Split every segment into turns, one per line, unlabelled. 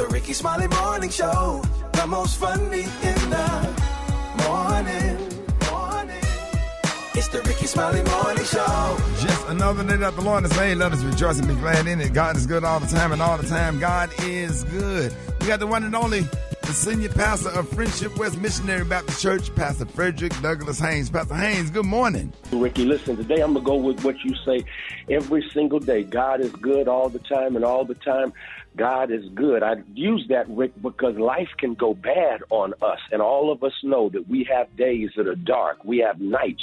The Rickey Smiley Morning Show. The most funny in the morning. Morning. It's the Rickey Smiley Morning Show.
Just another day that the Lord has made. Let us rejoice and be glad in it. God is good all the time, and all the time, God is good. We got the one and only, the senior pastor of Friendship West Missionary Baptist Church, Pastor Frederick Douglass Haynes. Pastor Haynes, good morning.
Ricky, listen, today I'm going to go with what you say every single day. God is good all the time, and all the time, God is good. I use that, Rick, because life can go bad on us, and all of us know that we have days that are dark. We have nights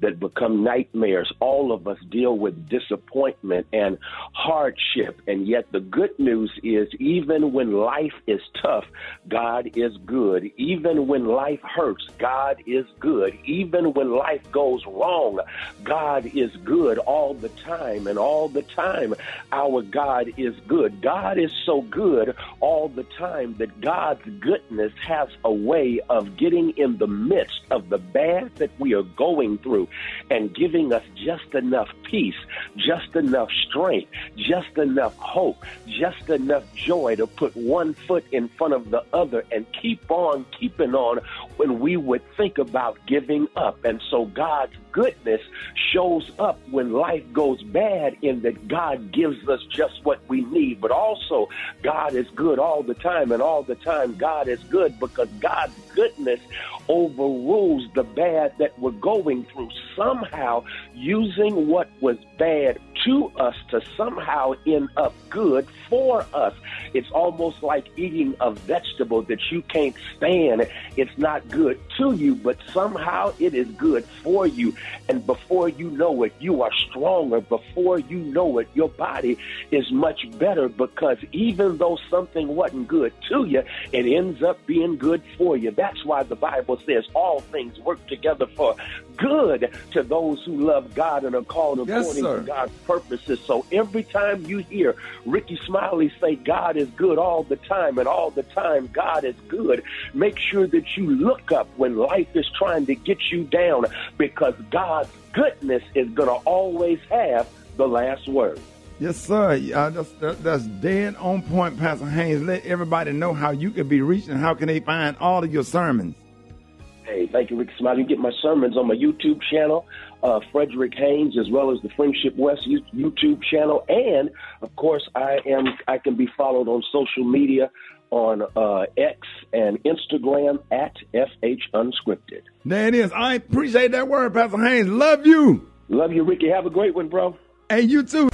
that become nightmares. All of us deal with disappointment and hardship, and yet the good news is even when life is tough, God is good. Even when life hurts, God is good. Even when life goes wrong, God is good all the time, and all the time, our God is good. God is so good all the time that God's goodness has a way of getting in the midst of the bad that we are going through and giving us just enough peace, just enough strength, just enough hope, just enough joy to put one foot in front of the other and keep on keeping on when we would think about giving up. And so God's goodness shows up when life goes bad in that God gives us just what we need. But also, God is good all the time, and all the time, God is good because God's goodness overrules the bad that we're going through, somehow using what was bad to us to somehow end up good for us. It's almost like eating a vegetable that you can't stand. It's not good to you, but somehow it is good for you. And before you know it, you are stronger. Before you know it, your body is much better because even though something wasn't good to you, it ends up being good for you. That's why the Bible says all things work together for good to those who love God and are called according
sir.
to God's purposes. So every time you hear Rickey Smiley say God is good all the time and all the time God is good, make sure that you look up when life is trying to get you down because God's goodness is going to always have the last word.
Yes, sir. Uh, that's, that, that's dead on point, Pastor Haynes. Let everybody know how you can be reached and how can they find all of your sermons.
Hey, thank you, Rick Smiley. You get my sermons on my YouTube channel, uh, Frederick Haynes, as well as the Friendship West YouTube channel, and of course, I am I can be followed on social media on uh, X and Instagram at FH Unscripted.
There it is. I appreciate that word, Pastor Haynes. Love you.
Love you, Ricky. Have a great one, bro.
And you too.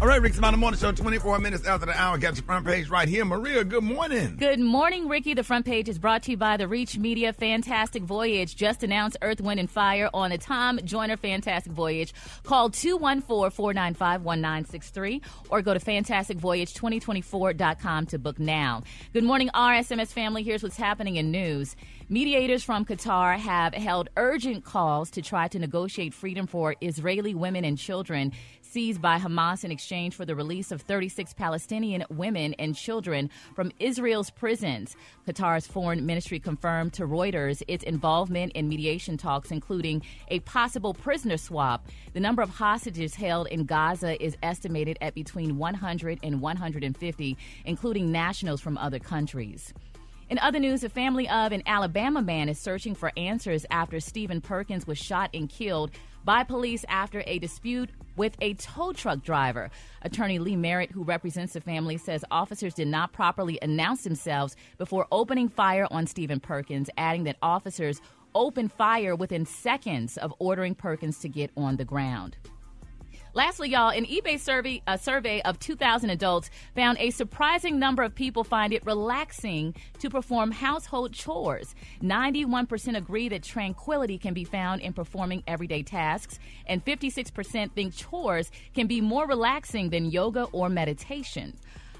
All right, Rick Smiley Morning Show, 24 minutes after the hour. Got your front page right here. Maria, good morning.
Good morning, Ricky. The front page is brought to you by the Reach Media Fantastic Voyage. Just announced Earth, Wind, and Fire on a Tom Joyner Fantastic Voyage. Call 214-495-1963 or go to fantasticvoyage2024.com to book now. Good morning, RSMS family. Here's what's happening in news. Mediators from Qatar have held urgent calls to try to negotiate freedom for Israeli women and children seized by Hamas in exchange for the release of 36 Palestinian women and children from Israel's prisons. Qatar's foreign ministry confirmed to Reuters its involvement in mediation talks, including a possible prisoner swap. The number of hostages held in Gaza is estimated at between 100 and 150, including nationals from other countries. In other news, a family of an Alabama man is searching for answers after Stephen Perkins was shot and killed by police after a dispute with a tow truck driver. Attorney Lee Merritt, who represents the family, says officers did not properly announce themselves before opening fire on Stephen Perkins, adding that officers opened fire within seconds of ordering Perkins to get on the ground. Lastly, y'all, an eBay survey, a survey of 2,000 adults found a surprising number of people find it relaxing to perform household chores. 91% agree that tranquility can be found in performing everyday tasks, and 56% think chores can be more relaxing than yoga or meditation.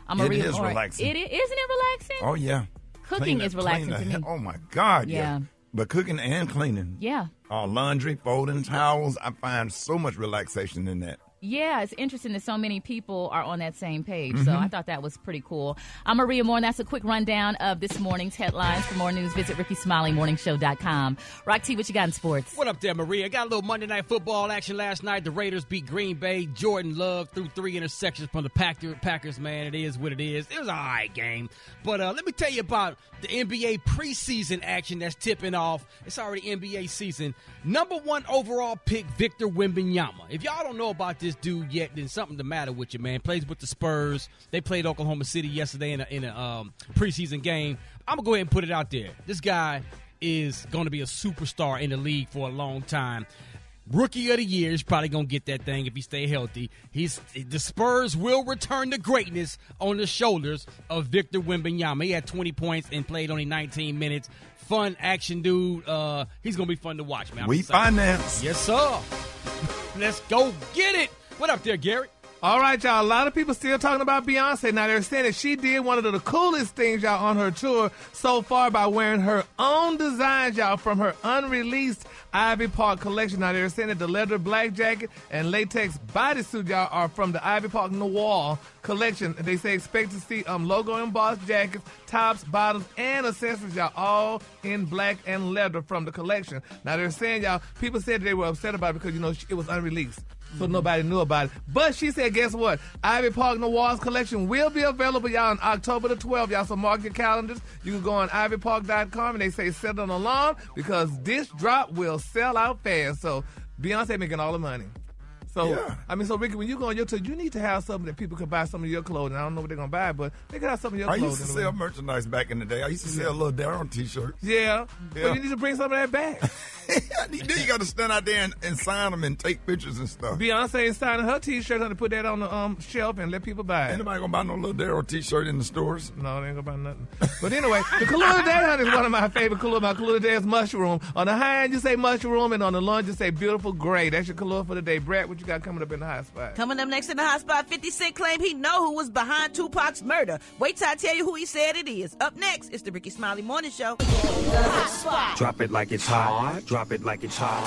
I'm
It
read
relaxing.
It is, isn't it relaxing?
Oh, yeah.
Cooking
Clean
is relaxing to me.
he- Oh, my God, yeah.
Yeah.
But cooking and cleaning.
Yeah.
Uh, laundry, folding, towels. I find so much relaxation in that.
Yeah, it's interesting that so many people are on that same page. So I thought that was pretty cool. I'm Maria More, and that's a quick rundown of this morning's headlines. For more news, visit RickySmileyMorningShow.com. Rock T, what you got in sports?
What up there, Maria? Got a little Monday Night Football action last night. The Raiders beat Green Bay. Jordan Love threw three interceptions from the Packers, man. It is what it is. It was an all right game. But uh, let me tell you about the NBA preseason action that's tipping off. It's already NBA season. Number one overall pick, Victor Wembanyama. If y'all don't know about this dude yet, then something the matter with you, man. Plays with the Spurs. They played Oklahoma City yesterday in a, in a um, preseason game. I'm going to go ahead and put it out there. This guy is going to be a superstar in the league for a long time. Rookie of the year is probably gonna get that thing if he stay healthy. He's the Spurs will return to greatness on the shoulders of Victor Wembanyama. He had 20 points and played only 19 minutes. Fun action dude. Uh, he's gonna be fun to watch, man. I'm
We
excited.
finance.
Yes, sir. Let's go get it. What up there, Gary?
All right, y'all. A lot of people still talking about Beyonce. Now they're saying that she did one of the coolest things, y'all, on her tour so far by wearing her own designs, y'all, from her unreleased Ivy Park collection. Now they're saying that the leather black jacket and latex bodysuit, y'all, are from the Ivy Park Noir collection. They say expect to see um logo embossed jackets, tops, bottoms, and accessories, y'all, all in black and leather from the collection. Now they're saying, y'all, people said they were upset about it because you know it was unreleased. So nobody knew about it. But she said, guess what? Ivy Park Noir's collection will be available, y'all, on October the 12th. Y'all, so mark your calendars. You can go on ivypark.com and they say set an alarm because this drop will sell out fast. So Beyonce making all the money. So
Yeah.
I mean, so Ricky, when you go on your tour, you need to have something that people can buy some of your clothing. I don't know what they're gonna buy, but they can have some of your
I
clothing.
used to sell merchandise back in the day. I used to sell little Darren t-shirts.
yeah,
Yeah.
but you need to bring some of that back.
then you got to stand out there and, and sign them and take pictures and stuff.
Beyonce is signing her T-shirt, honey. Put that on the um, shelf and let people buy it.
Ain't nobody gonna buy no little Daryl t-shirt in the stores.
No, they ain't gonna buy nothing. But anyway, the Kahlua Day honey is one of my favorite Kahlua. My Kahlua Day is mushroom. On the high end, you say mushroom, and on the lunge, you say beautiful gray. That's your Kahlua for the day. Brat, what you got coming up in the high spot?
Coming up next in the hot spot, 50 Cent claimed he know who was behind Tupac's murder. Wait till I tell you who he said it is. Up next, it's the Rickey Smiley Morning Show. Hot spot.
Drop it like it's hot. Drop it like it's hot.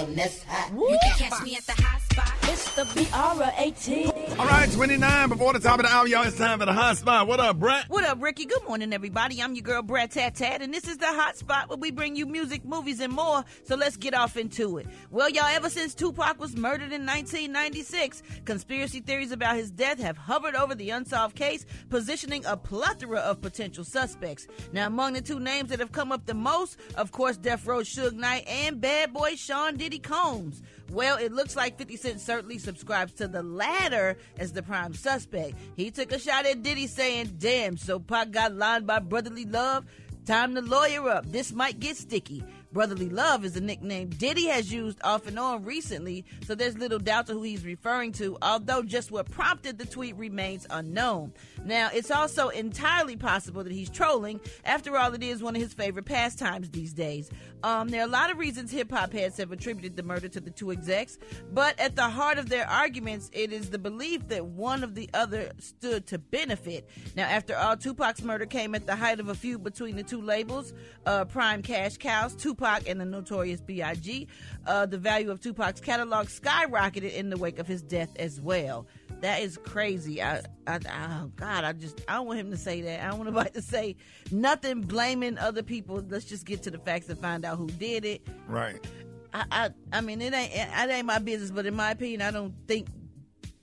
You can catch me at the hot spot.
It's the B-R-A-T.
All right, 29 before the top of the hour, y'all. It's time for the hot spot. What up, Brat?
What up, Ricky? Good morning, everybody. I'm your girl, Brat Tat Tat, and this is the hot spot where we bring you music, movies, and more. So let's get off into it. Well, y'all, ever since Tupac was murdered in 1996, conspiracy theories about his death have hovered over the unsolved case, positioning a plethora of potential suspects. Now, among the two names that have come up the most, of course, Death Row Suge Knight and bad boy Sean Diddy Combs. Well, it looks like 50 Cent certainly subscribes to the latter as the prime suspect. He took a shot at Diddy saying, Damn, so Pac got lined by brotherly love. Time to lawyer up. This might get sticky. Brotherly love is a nickname Diddy has used off and on recently, so there's little doubt to who he's referring to, although just what prompted the tweet remains unknown. Now, it's also entirely possible that he's trolling. After all, it is one of his favorite pastimes these days. Um, there are a lot of reasons hip hop heads have attributed the murder to the two execs, but at the heart of their arguments, it is the belief that one of the other stood to benefit. Now, after all, Tupac's murder came at the height of a feud between the two labels, uh, Prime Cash Cows, Tupac and the Notorious B.I.G. Uh, the value of Tupac's catalog skyrocketed in the wake of his death as well. That is crazy. I, I, oh God, I just I don't want him to say that. I don't want nobody to say nothing blaming other people. Let's just get to the facts and find out who did it.
Right.
I, I, I mean, it ain't it ain't my business, but in my opinion, I don't think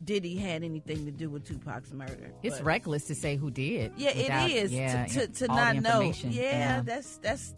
Diddy had anything to do with Tupac's murder.
It's
But-
reckless to say who did.
yeah,
without-
it is
Yeah,
to, to, to not know.
information.
Yeah, that's that's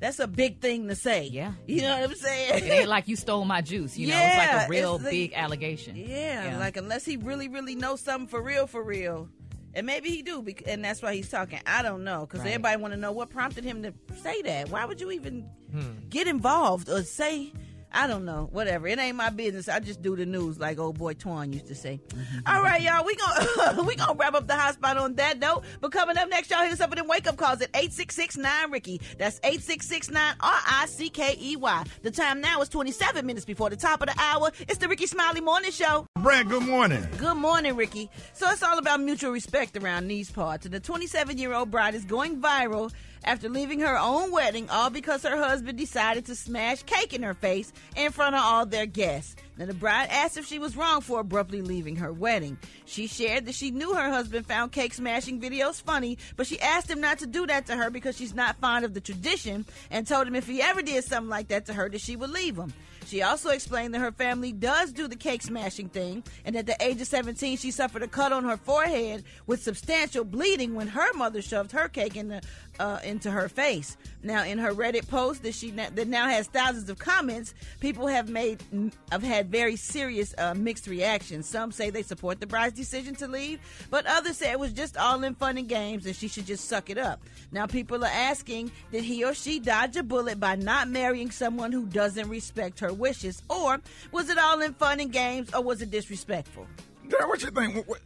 that's a big thing to say.
Yeah.
you know what I'm saying.
It ain't like you stole my juice. You know, it's like a real
like-
big allegation.
Yeah, like unless he really, really knows something for real, for real, and maybe he do, and that's why he's talking. I don't know, because
Right.
everybody want to know what prompted him to say that. Why would you even
Hmm.
get involved or say? I don't know. Whatever. It ain't my business. I just do the news, like old boy Twan used to say.
Mm-hmm.
All right, y'all. We gonna we gonna wrap up the hot spot on that note. But coming up next, y'all hit us up with them wake up calls at eight six six nine Ricky. That's eight six six nine R I C K E Y. The time now is twenty seven minutes before the top of the hour. It's the Rickey Smiley Morning Show.
Brat, good morning.
Good morning, Ricky. So it's all about mutual respect around these parts. And the 27 year old bride is going viral after leaving her own wedding, all because her husband decided to smash cake in her face in front of all their guests. Now, the bride asked if she was wrong for abruptly leaving her wedding. She shared that she knew her husband found cake smashing videos funny, but she asked him not to do that to her because she's not fond of the tradition and told him if he ever did something like that to her, that she would leave him. She also explained that her family does do the cake smashing thing, and at the age of 17, she suffered a cut on her forehead with substantial bleeding when her mother shoved her cake in the, uh, into her face. Now, in her Reddit post that she that now has thousands of comments, people have made have had very serious uh, mixed reactions. Some say they support the bride's decision to leave, but others say it was just all in fun and games, and she should just suck it up. Now, people are asking, did he or she dodge a bullet by not marrying someone who doesn't respect her wishes, or was it all in fun and games, or was it disrespectful?
Darren, what you think? What- what-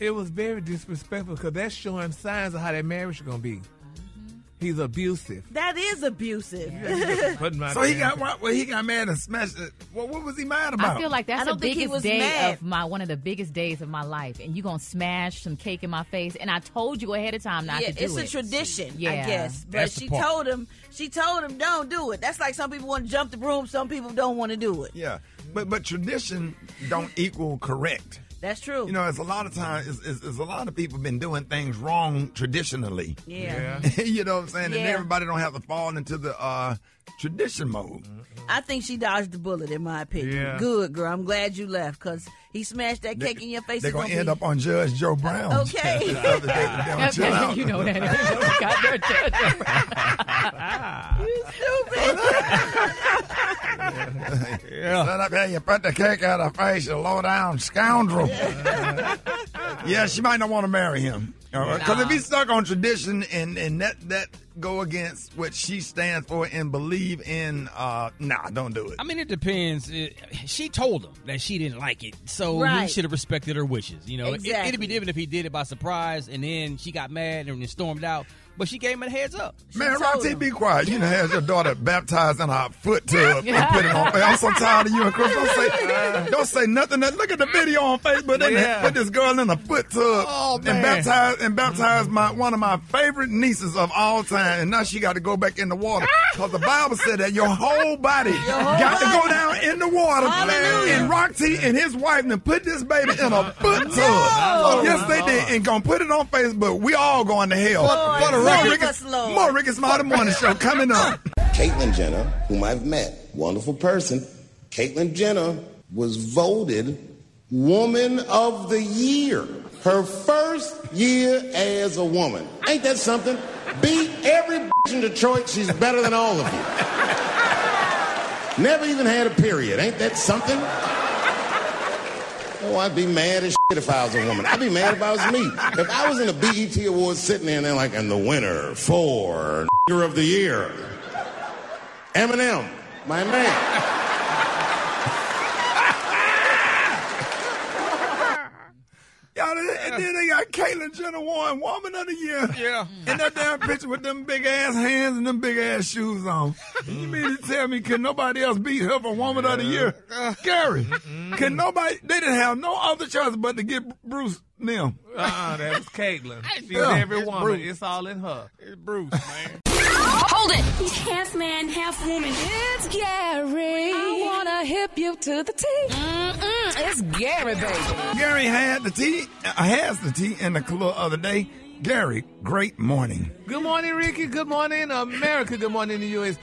It was very disrespectful because that's showing signs of how that marriage is going to be. He's abusive.
That is abusive.
Put my
So he got what? Well, he got mad and smashed it. Well, what was he mad about?
I feel like that's the
don't think he
biggest
was
day
mad.
of my one of the biggest days of my life, and you gonna smash some cake in my face. And I told you ahead of time not
yeah,
to do
it's
it.
It's a tradition, I guess. But
That's
she told him, she told him, don't do it. That's like some people want to jump the broom, some people don't want to do it.
yeah, but but tradition don't equal correct.
That's true.
You know, it's a lot of times. It's, it's, it's a lot of people been doing things wrong traditionally.
yeah.
you know what I'm saying? And everybody don't have to fall into the uh, tradition mode.
I think she dodged the bullet, in my opinion.
Yeah.
Good, girl. I'm glad you left because he smashed that cake in your face.
They're gonna
gonna
end
be-
up on Judge Joe Brown.
Okay.
the other day, they don't chill out.
you know that. Got their
Shut up here, you put the cake out of face, you low down scoundrel. yeah, she might not want to marry him. Because if he's stuck on tradition and, and that, that go against what she stands for and believe in, uh, nah, don't do it.
I mean, it depends. It- she told him that she didn't like it, so he
Right.
should have respected her wishes. You know, It,
Exactly.
it'd be different if he did it by surprise and then she got mad and then stormed out. But she gave him a heads up.
Man,
told
Roxy,
him.
be quiet. You know, has your daughter baptized in her foot tub and put it on. I'm so tired of you and Chris. Don't say, don't say nothing. Look at the video on Facebook. They
Yeah.
put this girl in a foot tub
Oh,
and
man.
baptized and baptized my one of my favorite nieces of all time. And now she got to go back in the water ah. because the Bible said that your whole body got to go down in the water.
Hallelujah.
And Roxy and his wife and put this baby in a foot tub. Oh, yes, they did, and gonna put it on Facebook. We all going to hell. For the
save
record,
us, Lord.
more Rickey Smiley Morning Show coming up.
Caitlyn Jenner, whom I've met, wonderful person. Caitlyn Jenner was voted Woman of the Year. Her first year as a woman. Ain't that something? Beat every bitch in Detroit. She's better than all of you. Never even had a period. Ain't that something? Oh, I'd be mad as shit if I was a woman. I'd be mad if I was me. If I was in a BET Awards sitting there and they're like, and the winner for year of the Year, Eminem, my man.
Y'all, and then they got Caitlyn Jenner won Woman of the Year.
Yeah.
And that damn picture with them big ass hands and them big ass shoes on. Mm. You mean to tell me can nobody else beat her for Woman of the Year? Gary, can nobody? They didn't have no other choice but to get Bruce them.
Uh-uh, that was Caitlyn. She's
Yeah,
every
it's
woman.
Bruce.
It's all in her.
It's Bruce, man.
Hold it. Half man, half woman. It's Gary. I wanna hip you to the T. Mm-mm, it's Gary, baby.
Gary had the tea, uh, has the tea in the club the other day. Gary, great morning.
Good morning, Ricky. Good morning, America. Good morning, the U.S.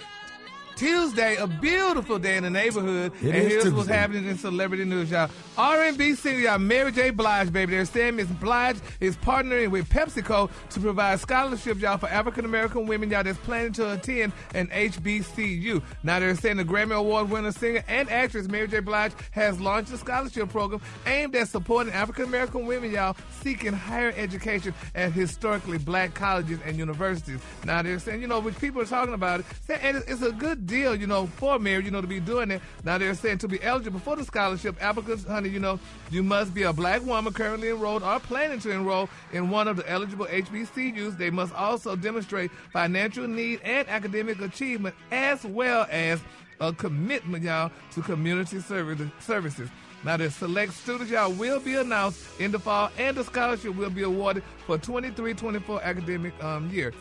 Tuesday, a beautiful day in the neighborhood.
It
and here's what's happening in celebrity news, y'all. R&B singer, y'all, Mary J. Blige, baby. They're saying Miss Blige is partnering with PepsiCo to provide scholarships, y'all, for African-American women, y'all, that's planning to attend an HBCU. Now, they're saying the Grammy Award winner singer and actress Mary J. Blige has launched a scholarship program aimed at supporting African-American women, y'all, seeking higher education at historically black colleges and universities. Now, they're saying, you know, which people are talking about it, and it's- it's a good deal, you know, for Mary, you know, to be doing it. Now, they're saying to be eligible for the scholarship, applicants, honey, you know, you must be a black woman currently enrolled or planning to enroll in one of the eligible HBCUs. They must also demonstrate financial need and academic achievement as well as a commitment, y'all, to community service, services. Now, the select students, y'all, will be announced in the fall, and the scholarship will be awarded for 23-24 academic um, year.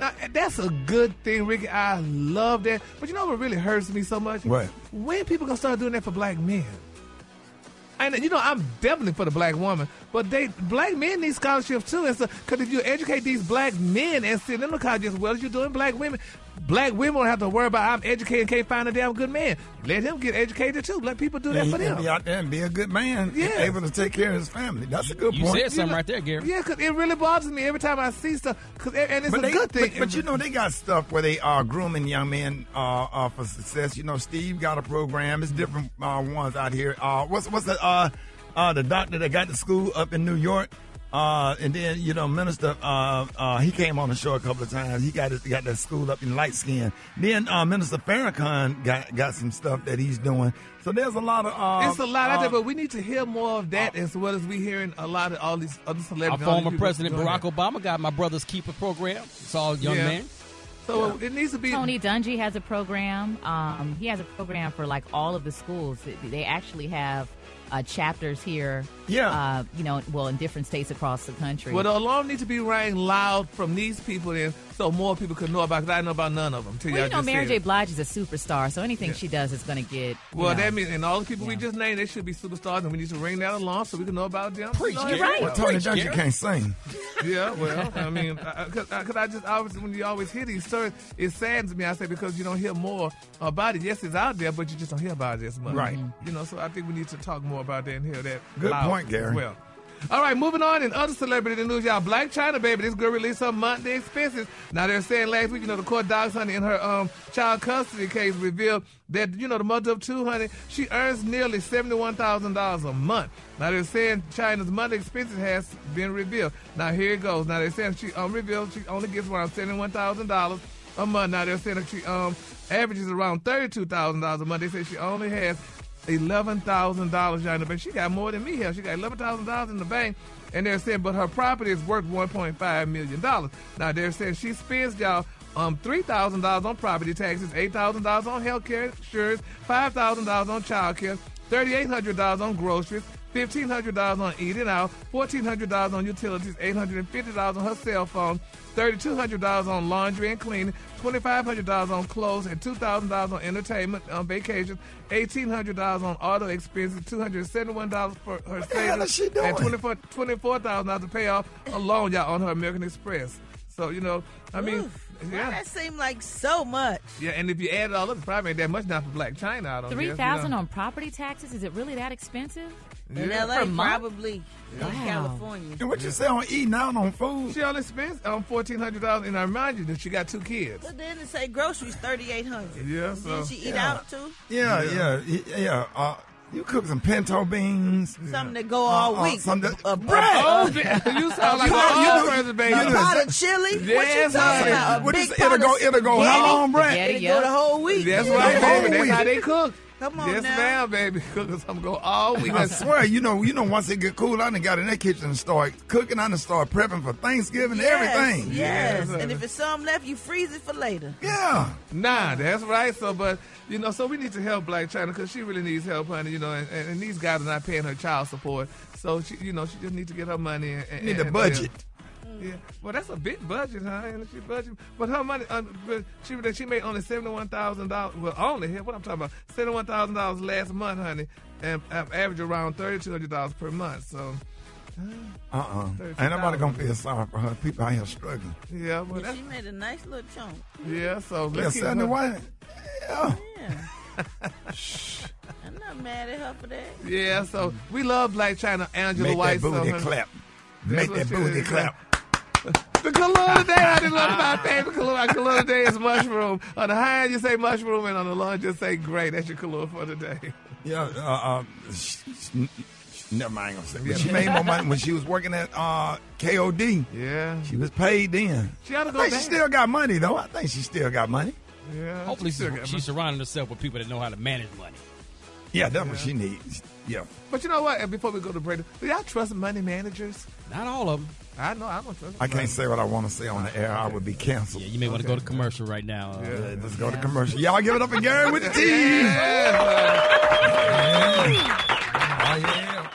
Now, that's a good thing, Ricky. I love that. But you know what really hurts me so much?
What?
When people gonna start doing that for black men? And you know, I'm definitely for the black woman, but they black men need scholarships too. And so, because if you educate these black men and send them to college as well as you're doing black women, black women don't have to worry about I'm educated and can't find a damn good man. Let him get educated too. Let people do that
he
for them.
be out there and be a good man,
Yeah.
able to take care of his family. That's a good
You
point.
said something right there, Gary.
Yeah, because it really bothers me every time I see stuff. Cause, and it's
but
a
they,
good thing.
But, but you know, they got stuff where they are grooming young men uh, uh, for success. You know, Steve got a program. It's different uh, ones out here. Uh, what's what's the uh, uh, the doctor that got the school up in New York? Uh, and then you know, Minister, uh, uh, he came on the show a couple of times. He got his, got that school up in light skin. Then uh, Minister Farrakhan got got some stuff that he's doing. So there's a lot of uh,
it's a lot out
uh,
there, but we need to hear more of that as well as we hearing a lot of all these other celebrities. all these
former President Barack
that.
Obama got my brother's keeper program. It's all young
Yeah.
men.
So it needs to be.
Tony Dungy has a program. Um, he has a program for like all of the schools. They- They actually have uh, chapters here.
Yeah.
Uh, you know, well, in different states across the country.
Well, the alarm needs to be rang loud from these people then, so more people can know about. Because I know about none of them. Till
well,
y'all
know, Mary J. Blige is a superstar, so anything she does is going to get.
Well,
know.
that means, and all the people we just named, they should be superstars, and we need to ring that alarm so we can know about them.
Preach,
You know,
Gary.
everything.
well, Tony
Preach,
Dungy can't sing.
Yeah, well, I mean, because I, cause I just always when you always hear these stories, it saddens me. I say because you don't hear more about it. Yes, it's out there, but you just don't hear about it as much.
Right.
You know, so I think we need to talk more about that and hear that.
Good
loud
point, Gary.
Well. All right, moving on in other celebrity news, y'all. Blac Chyna baby, this girl released her monthly expenses. Now they're saying last week, you know, the court docs honey in her um child custody case revealed that you know the mother of two honey, she earns nearly seventy one thousand dollars a month. Now they're saying Chyna's monthly expenses has been revealed. Now here it goes. Now they're saying she um revealed she only gets around seventy one thousand dollars a month. Now they're saying that she um averages around thirty two thousand dollars a month. They say she only has eleven thousand dollars in the bank. She got more than me here. She got eleven thousand dollars in the bank, and they're saying, but her property is worth one point five million dollars. Now they're saying she spends y'all um three thousand dollars on property taxes, eight thousand dollars on health care insurance, five thousand dollars on child care, thirty eight hundred dollars on groceries. Fifteen hundred dollars on eating out, fourteen hundred dollars on utilities, eight hundred and fifty dollars on her cell phone, thirty-two hundred dollars on laundry and cleaning, twenty-five hundred dollars on clothes, and two thousand dollars on entertainment on vacations, eighteen hundred dollars on auto expenses, two hundred seventy-one dollars for her
the hell is
savings,
she doing?
and twenty-four twenty-four thousand dollars to pay off a loan y'all on her American Express. So you know, I mean,
Oof.
Yeah,
that seem like so much?
yeah, and if you add it all up, it probably ain't that much now for Blac Chyna. I don't
Three
guess,
thousand
you know.
on property taxes? Is it really that expensive?
In
Yeah.
LA,
Per month?
probably. In
Wow.
California.
And what you say on eating out on food?
She only spends um fourteen hundred dollars, and I remind you that she got two kids.
But then it say groceries thirty eight hundred.
Yeah, so
Did she eat
Yeah.
out too?
Yeah, yeah, yeah. yeah. Uh, you cook some pinto beans.
Something that go all
Uh, uh,
week.
something-
a bread.
Oh, you sound like
You
an
know-
old person, baby.
a
you know-
pot of chili. what you talking about? A
What
big
is- it'll go- it'll go how long,
bread?
It'll
yeah.
go the whole week.
That's
Yeah.
right,
The
baby.
whole
That's how they cook.
Come on
yes,
now.
ma'am, baby. Cook some go all week.
I swear, you know, you know, once it get cool, I done got in that kitchen and start cooking. I done start prepping for Thanksgiving,
Yes,
everything.
Yes.
Yes.
And if it's some left, you freeze it for later.
Yeah.
Nah, that's right. So, but you know, so we need to help Blac Chyna because she really needs help, honey. You know, and, and, and these guys are not paying her child support, so she, you know, she just needs to get her money. And, and,
Need a
and-
budget.
Yeah, well, that's a big budget, huh? And she budget, but her money, uh, but she she made only seventy one thousand dollars. Well, only here, what I'm talking about, seventy one thousand dollars last month, honey, and uh, average around thirty two hundred dollars per month. So,
Uh-uh. Ain't nobody gonna feel sorry for her. People out here struggling.
yeah, well,
Yeah, she made a nice little chunk.
yeah. So
Yeah,
let's keep her-
71. Yeah.
Yeah. I'm not mad at her for that.
Yeah, so we love Blac Chyna, Angela
Make
White.
that booty
so,
clap. Make that
she
booty clap.
The color today, I just love my favorite color. My color today is mushroom. On the high end, you say mushroom, and on the low end, just say gray. That's your color for today.
Yeah, uh, uh, sh- sh- sh- never mind. I'm gonna say, but she made more money when she was working at uh, KOD.
Yeah,
She was paid then.
she ought to
I think
back.
she still got money though. I think she still got money.
yeah,
Hopefully,
she still
she's,
got
she's
money.
surrounding herself with people that know how to manage money.
Yeah, that's what she needs. Yeah.
But you know what? And before we go to break, do y'all trust money managers?
Not all of them.
I know I don't trust.
I can't say what I want to say on the air. I would be canceled.
Yeah, you may want to go to commercial right now. Uh,
Yeah, let's go to commercial. Y'all give it up for Gary with the T. Oh, yeah.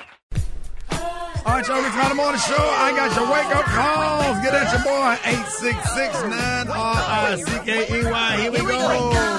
All right, y'all, we got him on the show. I got your wake up calls. Get at your boy, 866 9 Here we go.
Wake up. It's time to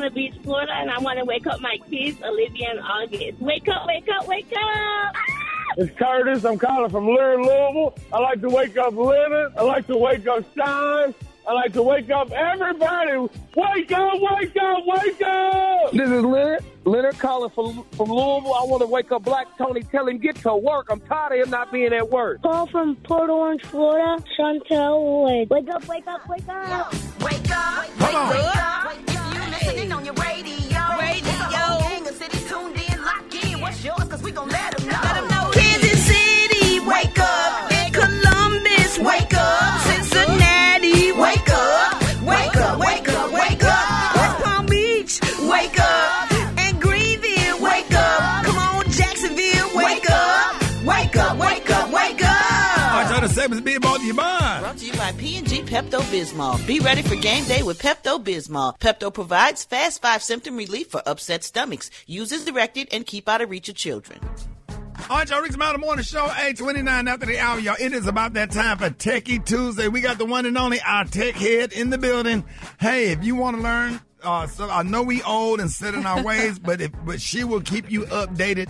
Daytona Beach, Florida, and I want to wake up my kids, Olivia and August. Wake up, wake up, wake up! Ah!
It's Curtis. I'm calling from Lear, Louisville. I like to wake up Leonard. I like to wake up Stein. I like to wake up everybody. Wake up, wake up, wake up!
This is Leonard. Leonard calling from, from Louisville. I want to wake up Black Tony. Tell him get to work. I'm tired of him not being at work.
Call from Port Orange, Florida, Chantel Wood. Wake up, wake up, wake up!
Wake up,
Come on.
wake up. You listening on your radio.
Radio.
There's a whole gang of cities tuned in, locked in. What's yours? Cause we gon' let them know.
Let 'em know. Kansas City, wake up. And Columbus, wake up. Cincinnati, wake up. Wake up, wake up, wake up. West Palm Beach, wake up. And Greenville, wake up. Come on, Jacksonville, wake up. Wake up, wake up, wake up.
All right, so the segment's being brought to you
P&G Pepto-Bismol. Be ready for game day with Pepto-Bismol. Pepto provides fast five symptom relief for upset stomachs. Use as directed and keep out of reach of children.
All right, y'all, Rick's Mountain Morning Show, 829 after the hour, y'all. It is about that time for Techie Tuesday. We got the one and only, our tech head in the building. Hey, if you want to learn, uh, so I know we old and set in our ways, but if, but she will keep you updated,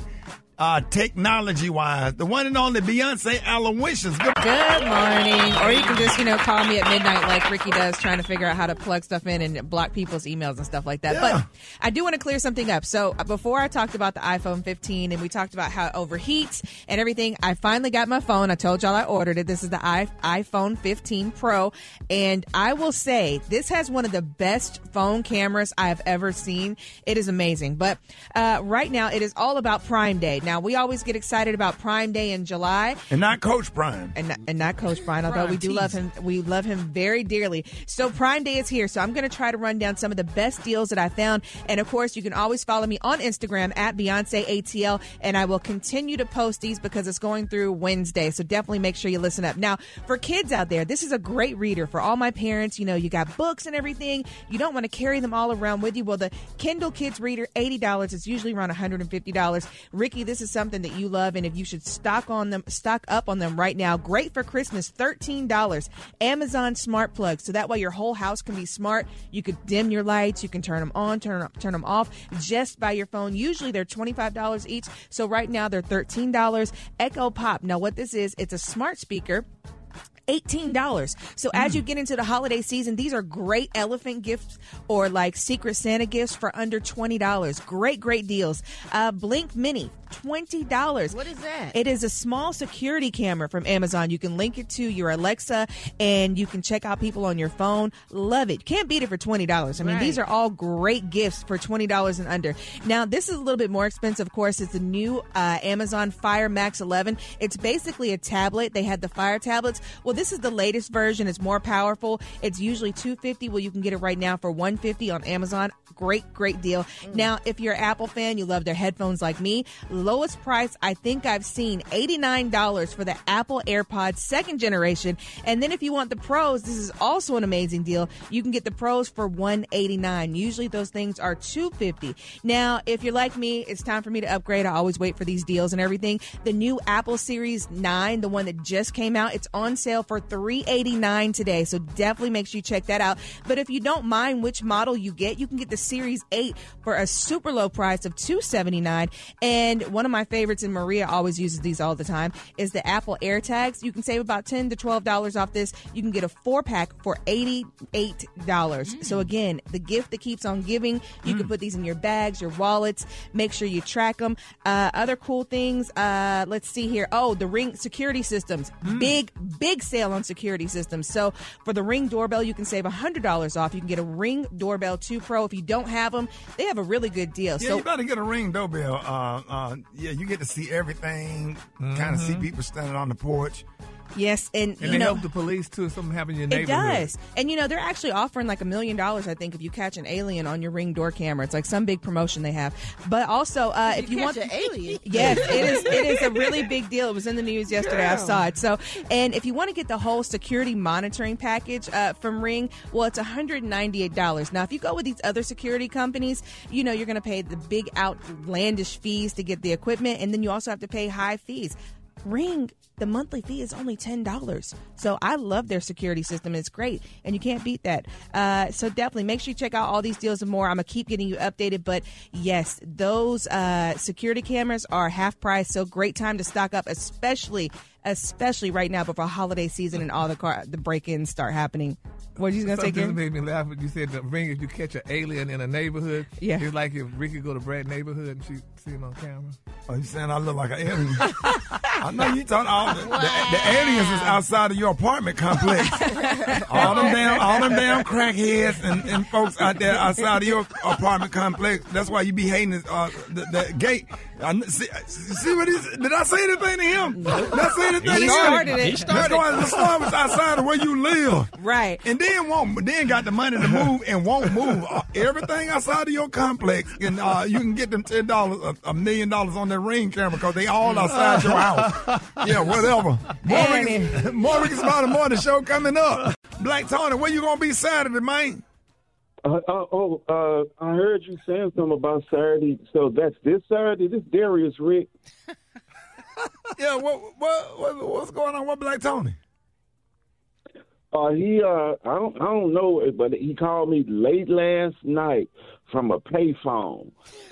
uh, technology wise. The one and only Beyonce Alowishus. Good
Good morning. Or you can just, you know, call me at midnight like Ricky does, trying to figure out how to plug stuff in and block people's emails and stuff like that.
Yeah.
But I do want to clear something up. So uh, before I talked about the iPhone 15 and we talked about how it overheats and everything, I finally got my phone. I told y'all I ordered it. This is the I- iPhone 15 Pro. And I will say this has one of the best phone cameras I have ever seen. It is amazing. But uh, right now, it is all about Prime Day. Now, we always get excited about Prime Day in July
And not Coach Prime.
and not, and not Coach Prime, although we do love him. We love him very dearly. So Prime Day is here. So I'm going to try to run down some of the best deals that I found. And of course, you can always follow me on Instagram at Beyonce ATL, and I will continue to post these because it's going through Wednesday. So definitely make sure you listen up. Now, for kids out there, this is a great reader for all my parents. You know, you got books and everything. You don't want to carry them all around with you. Well, the Kindle Kids Reader, eighty dollars. It's usually around one hundred and fifty dollars. Ricky, this is something that you love, and if you should stock on them, stock up on them right now. Great for Christmas, thirteen dollars. Amazon Smart Plug, so that way your whole house can be smart. You could dim your lights, you can turn them on, turn turn them off just by your phone. Usually they're twenty five dollars each, so right now they're thirteen dollars. Echo Pop. Now what this is, it's a smart speaker. $18. So as you get into the holiday season, these are great elephant gifts or like Secret Santa gifts for under $20. Great, great deals. Uh, Blink Mini, $20.
What is that?
It is a small security camera from Amazon. You can link it to your Alexa and you can check out people on your phone. Love it. Can't beat it for $20. I mean,
Right.
these are all great gifts for $20 and under. Now, this is a little bit more expensive, of course. It's the new uh, Amazon Fire Max 11. It's basically a tablet. They had the Fire tablets. Well, this is the latest version. It's more powerful. It's usually 250 Well, you can get it right now for 150 on Amazon. Great, great deal. Now, if you're an Apple fan, you love their headphones like me. Lowest price I think I've seen $89 for the Apple AirPods second generation. And then if you want the pros, this is also an amazing deal. You can get the pros for 189. Usually those things are 250. Now, if you're like me, it's time for me to upgrade. I always wait for these deals and everything. The new Apple Series 9, the one that just came out, it's on sale for 389 today. So definitely make sure you check that out. But if you don't mind which model you get, you can get the Series 8 for a super low price of 279. And one of my favorites, and Maria always uses these all the time, is the Apple AirTags. You can save about 10 to $12 off this. You can get a four pack for $88. So again, the gift that keeps on giving. You can put these in your bags, your wallets. Make sure you track them. Uh, other cool things. Uh, let's see here. Oh, the Ring security systems. Big, big sale on security systems. So for the Ring doorbell, you can save $100 off. You can get a Ring Doorbell 2 Pro. If you don't have them, they have a really good deal.
Yeah,
so
you better get a ring doorbell. Uh, uh, yeah, you get to see everything, kind of see mm-hmm. people standing on the porch.
Yes, and,
And
you
they
know,
help the police too. If something happened in your
It
neighborhood.
does. And you know, they're actually offering like a million dollars, I think, if you catch an alien on your ring door camera. It's like some big promotion they have. But also, uh, if you,
catch
want
an alien.
Yes, it is it is a really big deal. It was in the news yesterday. I saw it. So and if you want to get the whole security monitoring package uh, from Ring, well it's $198. Now if you go with these other security companies, you know, you're gonna pay the big outlandish fees to get the equipment and then you also have to pay high fees. Ring, the monthly fee is only ten dollars. So I love their security system. It's great, and you can't beat that. Uh, so definitely make sure you check out all these deals and more. I'm gonna keep getting you updated. But yes, those uh, security cameras are half price. So great time to stock up, especially especially right now before holiday season and all the car the break-ins start happening. What are you gonna say?
Something made me laugh when you said the ring. If you catch an alien in a neighborhood,
Yeah.
it's like if Ricky go to Brat neighborhood and she see him on camera.
Oh, you saying I look like an alien? I know you talking all the, the, the aliens is outside of your apartment complex. all them damn, all them damn crackheads and, and folks out there outside of your apartment complex. That's why you be hating this, uh, the, the gate. I, see, see what he's, did I say anything to him? Did I say anything
He
to him?
started it. He started.
go, let's start with outside of where you live.
Right.
And then won't, then got the money to move and won't move. Uh, everything outside of your complex, and uh, you can get them ten dollars, a, a million dollars on their ring camera because they all outside your house. Yeah, whatever. More Ricky, more Rickey Smiley Morning Show coming up. Black Tony, where you gonna be Saturday, man?
Uh, uh, oh, uh, I heard you saying something about Saturday. So that's this Saturday. This Darius Rick.
Yeah, what, what, what what's going on with Black Tony?
Uh, he, uh, I don't, I don't know, but he called me late last night from a payphone,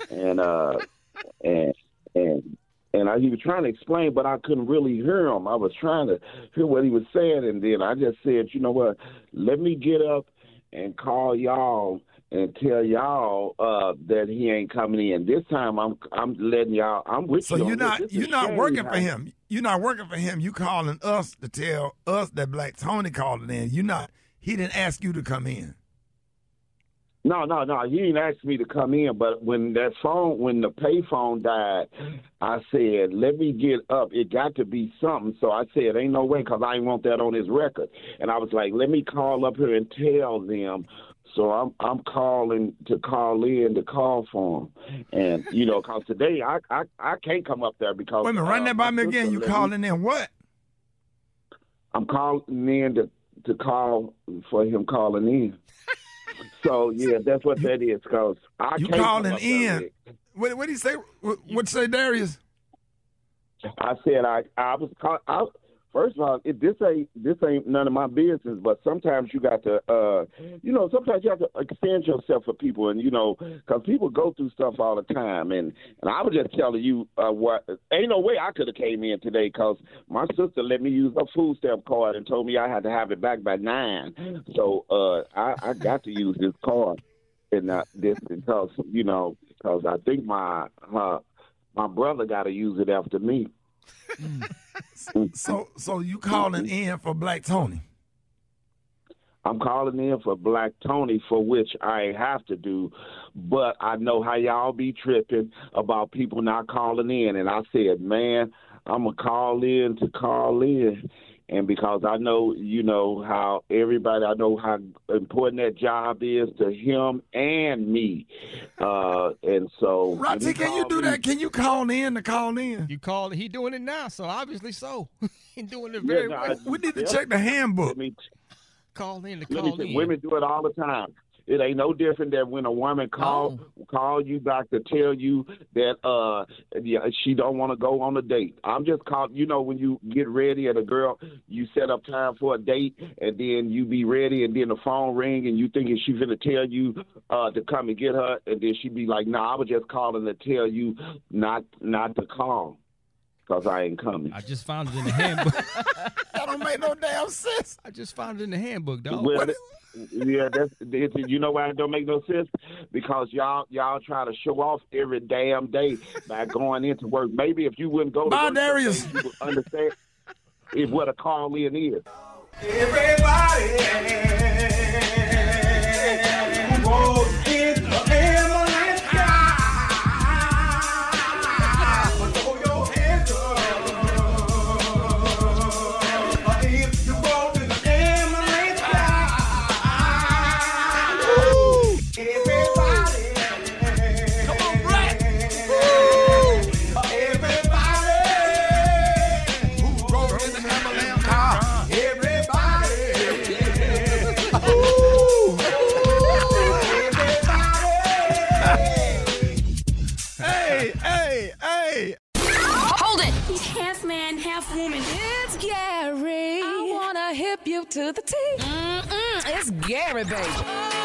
and uh, and and and I, he was trying to explain, but I couldn't really hear him. I was trying to hear what he was saying, and then I just said, you know what? Let me get up and call y'all and tell y'all uh, that he ain't coming in. This time, I'm I'm letting y'all. I'm with
So
you. on
you're not
This is
you're not working for him. You're not working for him. You calling us to tell us that Black Tony called it in. You're not. He didn't ask you to come in.
No, no, no. He didn't ask me to come in, but when that phone, when the payphone died, I said, "Let me get up. It got to be something." So I said, "Ain't no way," because I didn't want that on his record. And I was like, "Let me call up here and tell them." So I'm I'm calling to call in to call for him, and you know, because today I, I I can't come up there because
Wait a minute, run
uh,
that by me again. You
let me-
calling in what?
I'm calling in to to call for him calling in. So yeah, that's what that is. Cause I
You calling in? What what did he say? What what say Darius?
I said I I was call, I, first of all it, this ain't this ain't none of my business. But sometimes you got to uh you know sometimes you have to extend yourself for people and you know because people go through stuff all the time and and I was just telling you uh, what ain't no way I could have came in today because my sister let me use her food stamp card and told me I had to have it back by nine. So uh I I got to use this card and not this because you know because I think my uh, my brother got to use it after me. Mm.
So so you calling mm-hmm. in for Black Tony?
I'm calling in for Black Tony, for which I have to do, but I know how y'all be tripping about people not calling in, and I said, man, I'm gonna call in to call in, and because I know, you know how everybody, I know how important that job is to him and me, uh, and so. when
Roxy, can you do
me-
that? Can you call in to call in?
You called. He doing it now, so obviously so. he doing it
Yeah,
very
no,
well.
I-
We need to
yeah.
check the handbook.
Let me
Call in to
Let me
call in.
women do it all the time. It ain't no different than when a woman call call you back to tell you that uh yeah, she don't want to go on a date. I'm just called. You know when you get ready and a girl you set up time for a date and then you be ready and then the phone ring and you thinking she's gonna tell you uh to come and get her and then she be like, Nah, I was just calling to tell you not not to call because I ain't coming.
I just found it in the handbook.
that don't make no damn sense.
I just found it in the handbook, dog.
Well, yeah, that's it's, you know why it don't make no sense because y'all y'all try to show off every damn day by going into work. Maybe if you wouldn't go to
Bye,
work,
Darius.
you would understand if what a call in is.
wanna you to the T. Mm-mm, it's Gary, baby.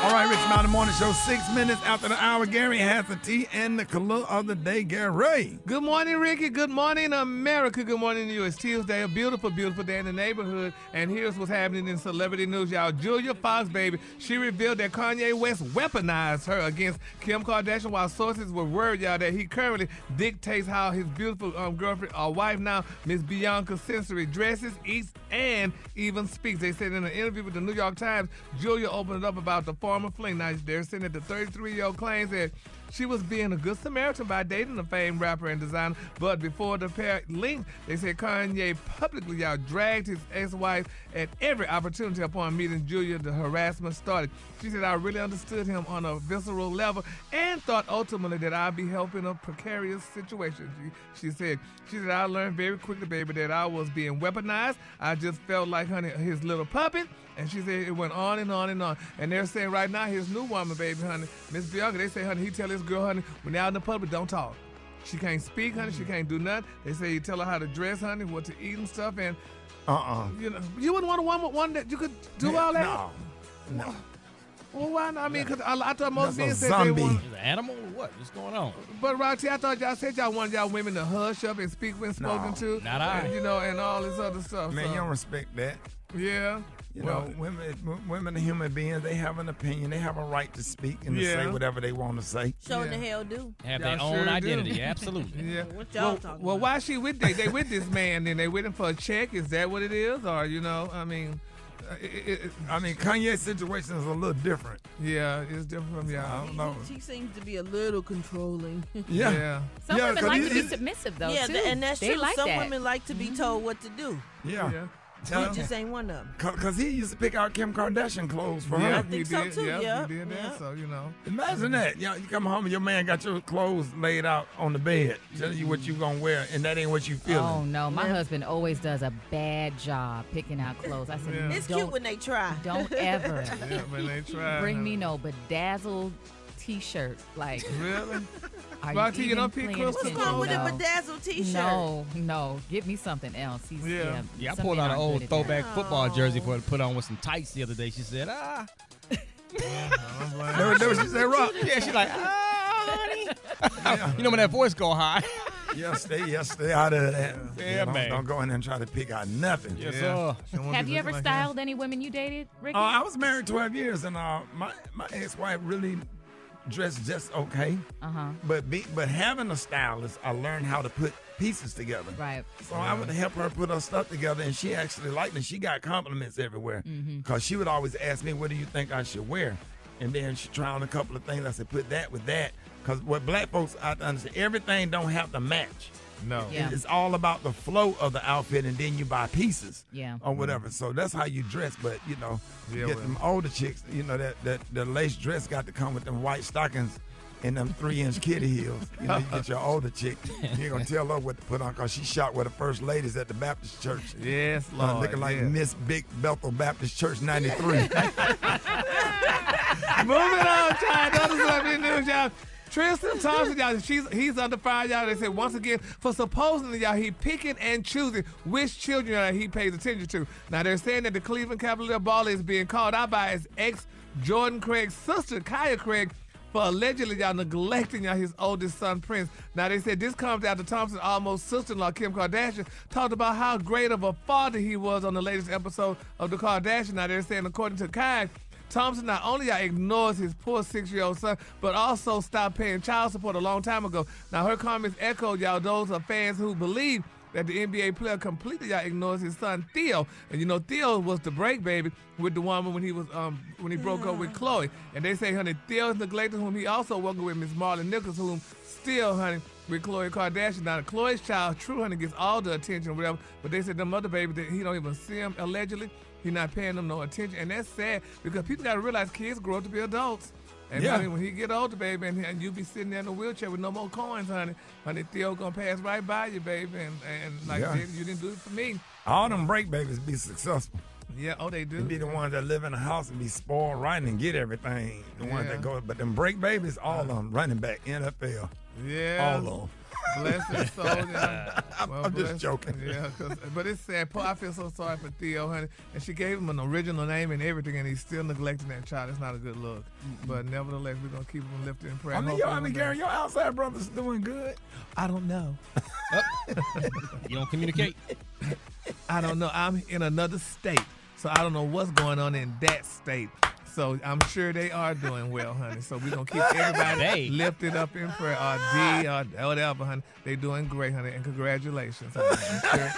All right, Rich Mountain Morning Show, six minutes after the hour. Gary has the tea and the color of the day. Gary.
Good morning, Ricky. Good morning, America. Good morning to you. It's Tuesday, a beautiful, beautiful day in the neighborhood. And here's what's happening in celebrity news, y'all. Julia Fox, baby, she revealed that Kanye West weaponized her against Kim Kardashian while sources were worried, y'all, that he currently dictates how his beautiful um, girlfriend or wife now, Miss Bianca Censori, dresses, eats, and even speaks. They said in an interview with the New York Times, Julia opened up about the former fling. Now, they're saying that the 33 year old claims that she was being a good Samaritan by dating the famed rapper and designer. But before the pair linked, they said Kanye publicly y'all dragged his ex-wife at every opportunity upon meeting Julia. The harassment started. She said, I really understood him on a visceral level and thought ultimately that I'd be helping a precarious situation. She, she said, she said, I learned very quickly, baby, that I was being weaponized. I just felt like, honey, his little puppet. And she said it went on and on and on. And they're saying right now his new woman, baby, honey, Miss Bianca, they say, honey, he tell his girl, honey, when they're out in the public, don't talk. She can't speak, honey. She mm. can't do nothing. They say you tell her how to dress, honey, what to eat and stuff. And
Uh-uh.
you know, you wouldn't want a woman one that you could do all that.
No. No.
Well, why not? I mean, because I, I thought most
That's
men said
zombie.
they want.
Is it an animal or what? What's going on?
But Roxy, I thought y'all said y'all wanted y'all women to hush up and speak when spoken
No,
to.
not I.
And, you know, and all this other stuff.
Man,
so.
you don't respect that.
Yeah.
You
Well-
know, women, women are human beings. They have an opinion. They have a right to speak and to say whatever they want to say.
Sure the hell do.
Have
Y'all
their own
sure do.
identity. Absolutely.
Yeah.
What y'all
well,
talking
well
about?
why she with they they with this man? Then they with him for a check? Is that what it is? Or you know, I mean, uh, it, it, it-
I mean, Kanye's situation is a little different.
yeah, it's different from
I
y'all.
don't know.
She seems to be a little controlling.
Yeah.
Yeah.
Some
Yeah,
women
'cause
like to be submissive, though,
yeah,
too.
and that's
they
true.
like
Some
that.
women like to be told what to do.
Yeah.
Yeah.
Yeah.
He just ain't one of them.
Because he used to pick out Kim Kardashian clothes for
Yeah,
her.
think
he
so,
did.
too,
yeah,
yeah,
he did that.
yeah.
So you know,
Imagine that. You, know, you come home and your man got your clothes laid out on the bed, telling you what you going to wear, and that ain't what you feeling.
Oh no, my husband always does a bad job picking out clothes. I said,
Yeah.
It's cute when they try.
don't ever
yeah, but they tried.
bring me no bedazzled T-shirt. Like,
Really?
Are
Roxy, you
even
don't pick
paying
clothes
What's
attention?
wrong with
no.
a bedazzled T-shirt?
No, no, give me something else. He's,
Yeah.
yeah,
Yeah, I pulled
men
out an old
good at that.
throwback football jersey for her to put on with some tights the other day. She said, ah.
That was- that was- she said, Rock.
Yeah, she's like, ah, honey. you know when that voice go high.
Yes, stay, yes stay out of that.
Yeah,
don't,
man.
Don't go in there and try to pick out nothing.
Yes,
Yeah.
sir.
She don't wanna
Have you ever
looking like that.
styled any women you dated, Ricky?
Uh, I was married 12 years, and uh, my, my ex-wife really dressed just okay.
Uh huh.
But be, but having a stylist, I learned how to put pieces together.
Right.
So I would help her put her stuff together, and she actually liked it. She got compliments everywhere
Mm-hmm.
because she would always ask me, "What do you think I should wear?" And then she tried on a couple of things. I said, "Put that with that," because what black folks I understand, everything don't have to match.
No.
Yeah.
It's all about the flow of the outfit, and then you buy pieces.
Yeah.
Or whatever. So that's how you dress. But you know,
Yeah,
get
well.
them older chicks. You know that that the lace dress got to come with them white stockings. And them three-inch kitty heels. You know, you get your older chick. You ain't gonna tell her what to put on, cause she shot with the first ladies at the Baptist church.
Yes,
Uh, looking like
yes.
Miss Big Bethel Baptist Church '93.
Moving on, child. Another celebrity news, y'all. Tristan Thompson, y'all, she's, he's under fire, y'all. They said once again for supposedly, y'all, he picking and choosing which children uh, he pays attention to. Now they're saying that the Cleveland Cavalier baller is being called out by his ex Jordan Craig's sister, Kaya Craig, for allegedly y'all neglecting y'all his oldest son Prince. Now they said this comes after Thompson's almost sister-in-law Kim Kardashian talked about how great of a father he was on the latest episode of the Kardashian. Now they're saying according to Kai. Thompson not only ignores his poor six-year-old son, but also stopped paying child support a long time ago. Now her comments echoed y'all those are fans who believe that the NBA player completely y'all ignores his son Theo. And you know Theo was the break baby with the woman when he was um when he broke up with Khloé. And they say, honey, Theo is neglected whom he also working with Miss Maralee Nichols, whom still, honey, with Khloé Kardashian. Now Chloe's child, True Honey, gets all the attention whatever. But they said the mother baby that he don't even see him allegedly. He not paying them no attention. And that's sad because people gotta realize kids grow up to be adults. And
Yeah.
honey, when he get older, baby, and, and you be sitting there in a wheelchair with no more coins, honey, honey, Theo gonna pass right by you, baby, and and like
Yeah.
you didn't do it for me.
All them break babies be successful.
Yeah, oh they do.
They be the ones that live in a house and be spoiled right and get everything. The ones that go, but them break babies, all of them running back NFL.
Yeah.
All of them.
Bless his soul. Yeah.
I'm-
Well,
I'm just
bless-
joking.
Yeah, 'cause- but it's sad. Poor- I feel so sorry for Theo, honey. And she gave him an original name and everything, and he's still neglecting that child. It's not a good look. But nevertheless, we're gonna keep him lifted in prayer.
I mean,
Hope
yo, I mean,
day-
Gary, your outside brother's doing good.
I don't know.
You don't communicate.
I don't know. I'm in another state, so I don't know what's going on in that state. So I'm sure they are doing well, honey. So we're gonna keep everybody
They.
lifted up in prayer. Or D or whatever, honey. They doing great, honey, and congratulations. Honey. Sure.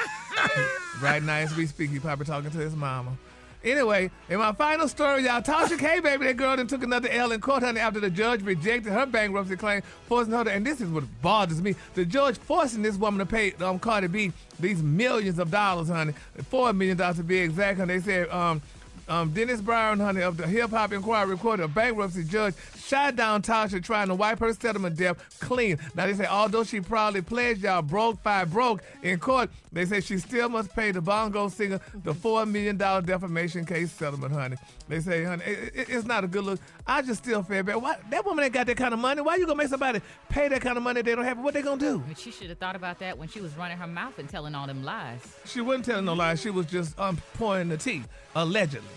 right now as we speak, he probably talking to his mama. Anyway, in my final story, y'all, Tasha K, baby, that girl that took another L in court, honey, after the judge rejected her bankruptcy claim, forcing her to, and this is what bothers me, the judge forcing this woman to pay um, Cardi B these millions of dollars, honey, four million dollars to be exact, honey. They said, um, um, Dennis Brown, honey, of the Hip Hop Inquiry reported a bankruptcy judge shot down Tasha trying to wipe her settlement debt clean. Now they say although she proudly pledged y'all broke five broke in court, they say she still must pay the bongo singer the four million dollar defamation case settlement, honey. They say, honey, it, it- it's not a good look. I just still feel bad. Why that woman ain't got that kind of money? Why you gonna make somebody pay that kind of money they don't have? What they gonna do?
But she should have thought about that when she was running her mouth and telling all them lies.
She wasn't telling no lies. She was just um pouring the tea, allegedly.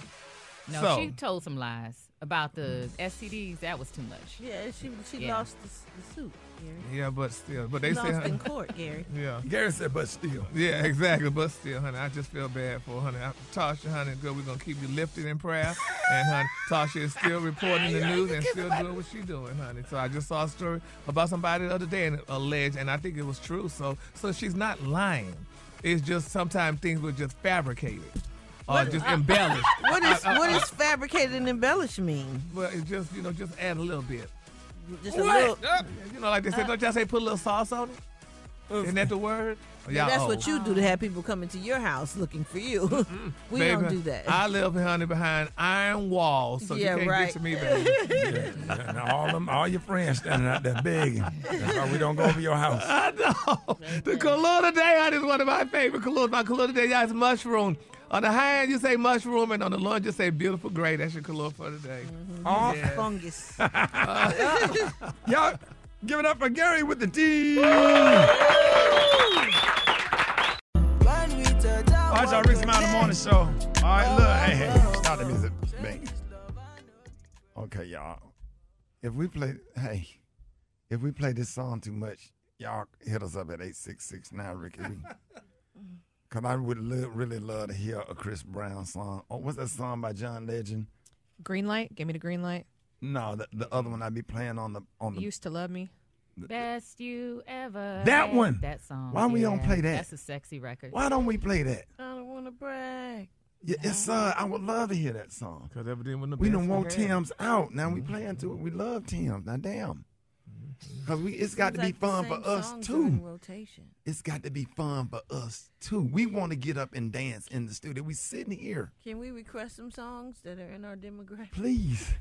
No,
So-
she told some lies about the STDs. That was too much.
Yeah, she she
Yeah.
lost the, the suit, Gary.
Yeah, but still, but they
lost
say
in court, Gary.
Yeah.
Gary said, but still.
Yeah, exactly. But still, honey, I just feel bad for her, honey. I, Tasha, honey, good. We're gonna keep you lifted in prayer. And honey, Tasha is still reporting the news and still doing what she's doing, honey. So I just saw a story about somebody the other day and alleged, and I think it was true. So so she's not lying. It's just sometimes things were just fabricated or
What-
just
uh,
embellished.
What is
I- I-
what
I-
fabricated and embellished mean?
Well, it's just you know, just add a little bit.
Just a little.
You know, like they say, don't y'all say put a little sauce on it? Isn't that the word?
Yeah, that's
old?
what you do to have people come into your house looking for you. we
Baby,
don't do that.
I live, honey, behind iron walls, so
Yeah,
you can't
right.
get to me, baby.
Yeah, and all them, all your friends standing out there begging. That's why we don't go over your house.
I know. The color today, honey, is one of my favorite colors. My color today, y'all, is mushroom. On the high end, you say mushroom, and on the low end, you say beautiful gray. That's your color for today. Mm-hmm.
Oh.
Yeah.
Fungus.
Uh, y'all, give it up for Gary with the D. All right, y'all, Rick Smiley Morning Show. All right, look, hey, hey, stop the music, bang. Okay, y'all. If we play, hey, if we play this song too much, y'all hit us up at 8669 Ricky. Because I would li- really love to hear a Chris Brown song. Oh, what's that song by John Legend?
Green light. Give me the green light.
No, the, the other one I'd be playing on the on the
Used to love me.
Best you ever.
That
had.
one.
That song.
Why we don't
yeah.
play that?
That's a sexy record.
Why don't we play that?
I don't want to brag.
Yeah, it's uh, I would love to hear that song.
Because evidently when the
We
best
done woke
had.
Tim's out. Now we playing to it. We love Tim's. Now damn. Cause we it's got to be
like
fun for us
songs are in
too. It's got to be fun for us too. We want to get up and dance in the studio. We sitting here.
Can we request some songs that are in our demographic?
Please.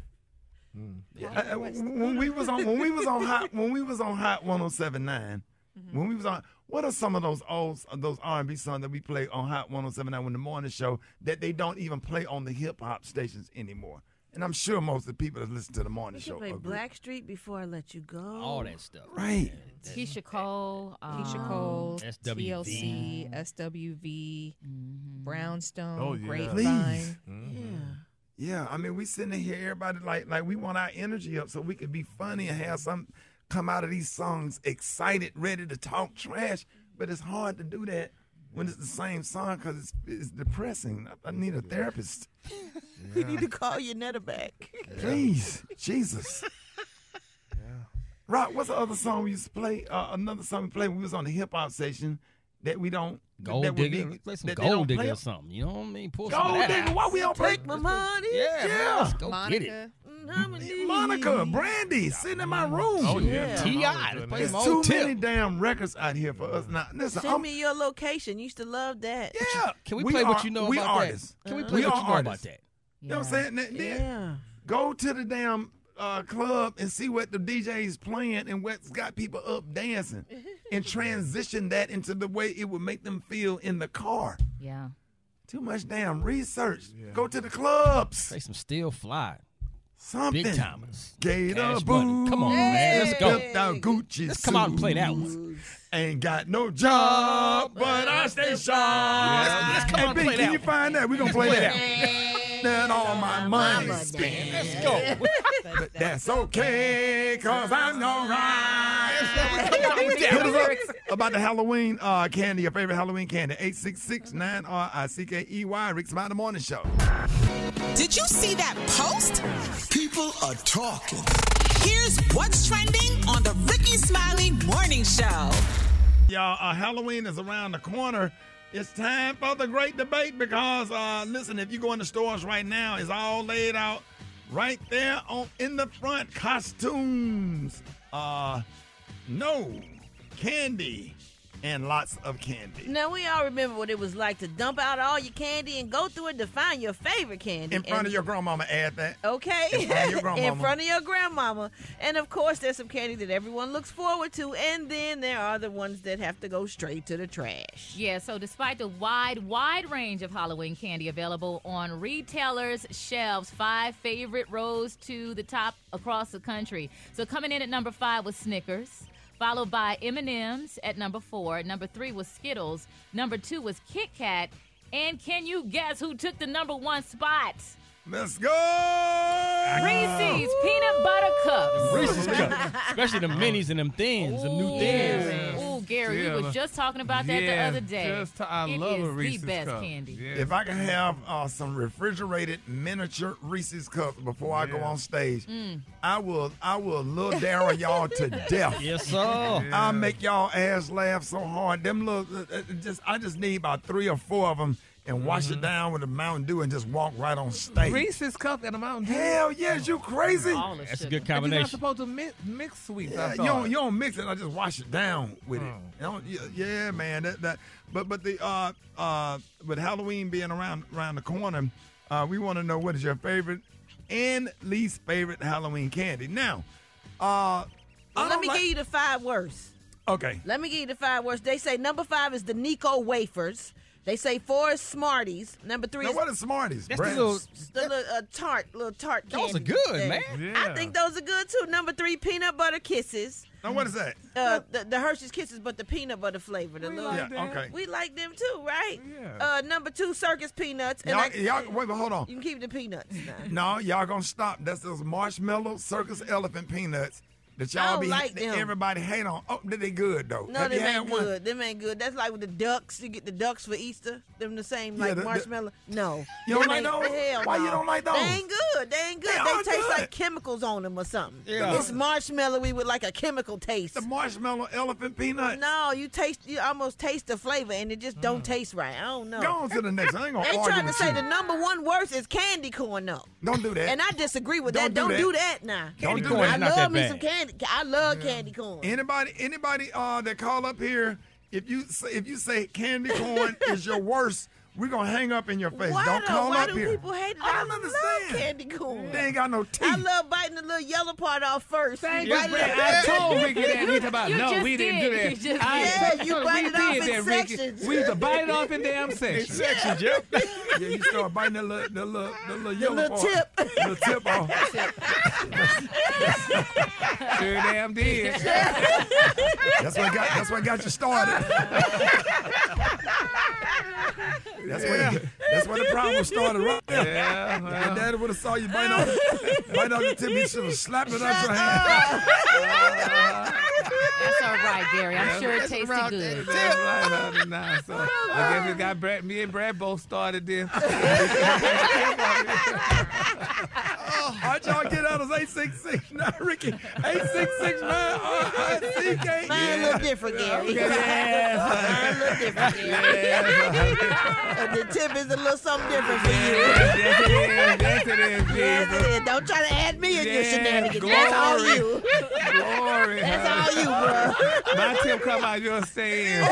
Yeah, uh, uh, when we was on when we was on hot when we was on hot 1079
Mm-hmm.
when we was on what are some of those old those R&B songs that we play on hot 1079 in the morning show that they don't even play on the hip hop stations anymore and I'm sure most of the people that listen to the morning
We
show
can play
agree.
Blackstreet before I let you go.
All that stuff.
right
Keyshia Cole.
Keyshia
um,
Cole,
SWV.
TLC, SWV, Brownstone,
Oh, yeah.
Grapevine.
Please. Yeah, I mean, we sitting here, everybody like like we want our energy up so we can be funny and have some come out of these songs excited, ready to talk trash. But it's hard to do that when it's the same song because it's, it's depressing. I, I need a therapist,
We need to call your netter back.
please, Jesus. Yeah. Rock, what's the other song we used to play? Uh, another song we played when we was on the hip hop session that we don't.
Gold
that
digger.
be-
play some gold digger or something. You know what I mean? Pull some
Gold
that
digger, why we don't play?
Take my money.
Yeah, man,
Yeah.
let's go get it.
Monica.
Monica, Brandy, sitting in my room.
Oh, yeah.
Yeah.
Ti,
Yeah.
There's too
old
many damn records out here for us now. Listen,
Send
I'm,
me your location. You Used to love that.
yeah.
Can we, play what you know
we
about
artists.
that? Can we
Uh-huh.
play
We
what
are
you know about
artists.
that?
You know what I'm saying? That- that-
Yeah.
Go to the damn uh, club and see what the DJ's playing and what's got people up dancing, and transition that into the way it would make them feel in the car.
Yeah.
Too much damn research. Go to the clubs.
Play some Still Fly.
something.
Big Tymers.
Gator
Cash money.
boots.
Come on, man. Let's go.
Flipped out Gucci
Let's come out and play that one.
Ain't got no job, but I stay sharp.
Let's- let's come
hey,
on and
Big,
play
can
that
you
one.
find that? We're going to play
Let's
that.
play
Then all my money spent.
Let's go.
But that's okay, cause I'm alright. Hit us up about the Halloween uh, candy, your favorite Halloween candy. 866 9 Rick Smiley Morning Show.
Did you see that post?
People are talking.
Here's what's trending on the Rickey Smiley Morning Show.
Y'all, uh, Halloween is around the corner. It's time for the great debate because, uh, listen, if you go in the stores right now, it's all laid out right there on in the front. Costumes, uh, no candy, and lots of candy.
Now we all remember what it was like to dump out all your candy and go through it to find your favorite candy.
In front
And-
of your grandmama, add that.
Okay.
In front of your
in
grandmama.
front of your grandmama. And of course, there's some candy that everyone looks forward to. And then there are the ones that have to go straight to the trash.
Yeah, so despite the wide, wide range of Halloween candy available on retailers' shelves, five favorite rose to the top across the country. So coming in at number five was Snickers, followed by M&M's at number four. Number three was Skittles. Number two was Kit Kat. And can you guess who took the number one spot?
Let's go!
Reese's Peanut Butter Cups.
Reese's cup. Especially the minis and them thins, the new thins.
Ooh, Gary, we
Yeah.
was just talking about that
Yeah,
the other day.
just- I
It
love a
is
Reese's
the best
cup.
candy.
If I can have uh, some refrigerated miniature Reese's cups before I go on stage,
Mm.
I will I will little Daryl y'all to death.
Yes, sir.
I'll make y'all ass laugh so hard. Them little uh, uh, just I just need about three or four of them and wash
Mm-hmm.
it down with a Mountain Dew and just walk right on stage.
Reese's cup and a Mountain Dew.
Hell yes, you crazy?
That's a good
But You're not supposed to mix, mix sweets.
Yeah,
I
you don't you don't mix it. I just wash it down with it.
Oh.
You don't- yeah, yeah, man. That, that but but the uh uh with Halloween being around around the corner, uh, we want to know what is your favorite and least favorite Halloween candy. Now, uh,
Well, let me
like-
give you the five worst.
okay.
Let me give you the five worst. They say number five is the Necco wafers. They say four is Smarties. Number three
Now
is
what is Smarties?
That's the
Brad?
little-
the little uh, tart, little tart
Those are good,
thing.
man.
I think those are good too. Number three, peanut butter kisses.
Now what is that?
Uh, the, the Hershey's Kisses, but the peanut butter flavor. The
We
little,
like
Yeah, okay.
we like them too, right?
Yeah.
Uh, number two, circus peanuts. And
Y'all,
I,
y'all, wait, but hold on.
you can keep the peanuts. Now.
No, y'all gonna stop. That's those marshmallow circus elephant peanuts that y'all
don't
be
like
that
them.
everybody hate on. Oh, they they good though.
No,
Have you had
ain't
one?
good. Them ain't good. That's like with the ducks. You get the ducks for Easter. Them the same
Yeah,
like
the- the-
marshmallow. no.
You don't like
ain't-
those?
Hell
Why you don't like those?
They ain't good. They ain't good.
They
They, taste
good.
like chemicals on them or something.
Yeah.
It's marshmallowy with like a chemical taste.
The marshmallow elephant peanut.
no, you taste. You almost taste the flavor, and it just don't taste right. I don't know.
Mm. Go on to the next. I ain't gonna
They trying to say
you.
the number one worst is candy corn though.
Don't do that.
And I disagree with
Don't
that.
do
Don't
that.
do that now.
Candy corn
I
not
love me some candy. I love candy corn.
anybody, anybody uh, that call up here, if you say, if you say candy corn is your worst, we're gonna hang up in your face.
Why
don't
though?
call
Why
up
do
here.
people hate it?
I don't
love candy corn.
They ain't got no teeth.
I love biting the little yellow part off first.
Thank
You
you,
bite
Rick.
it
I told Ricky that. He talking about,
You
no, we didn't do that.
You just
I.
Yeah, you
we
bite it off
did
in
that, Ricky.
sections.
We used to bite it off in damn sections.
Sections, yep.
yeah, you start biting the little, the little, the little
The
yellow
little
part.
tip.
The little tip off.
Sure damn did.
That's what got. That's what got you started. That's what. That's where the problem started right there.
Yeah,
Your daddy would have saw you bite off, bite off the tip. He should have slapped it out your hand.
That's all right, Gary. I'm sure it tasted good.
That's right, now. So I guess it got Brad, me and Brad both started this.
oh, How'd y'all get out of 866 now, Ricky? 866 man, R-I-C-K.
Mine little different, Gary.
Yes.
Mine little different, Gary. The tip is a little something different for you.
yes, it is. Yes, it is,
Yes, it is. Don't try to add me in your
Yes,
shenanigans. That's all you.
Glory.
That's all you, bro.
My tip come out your saying.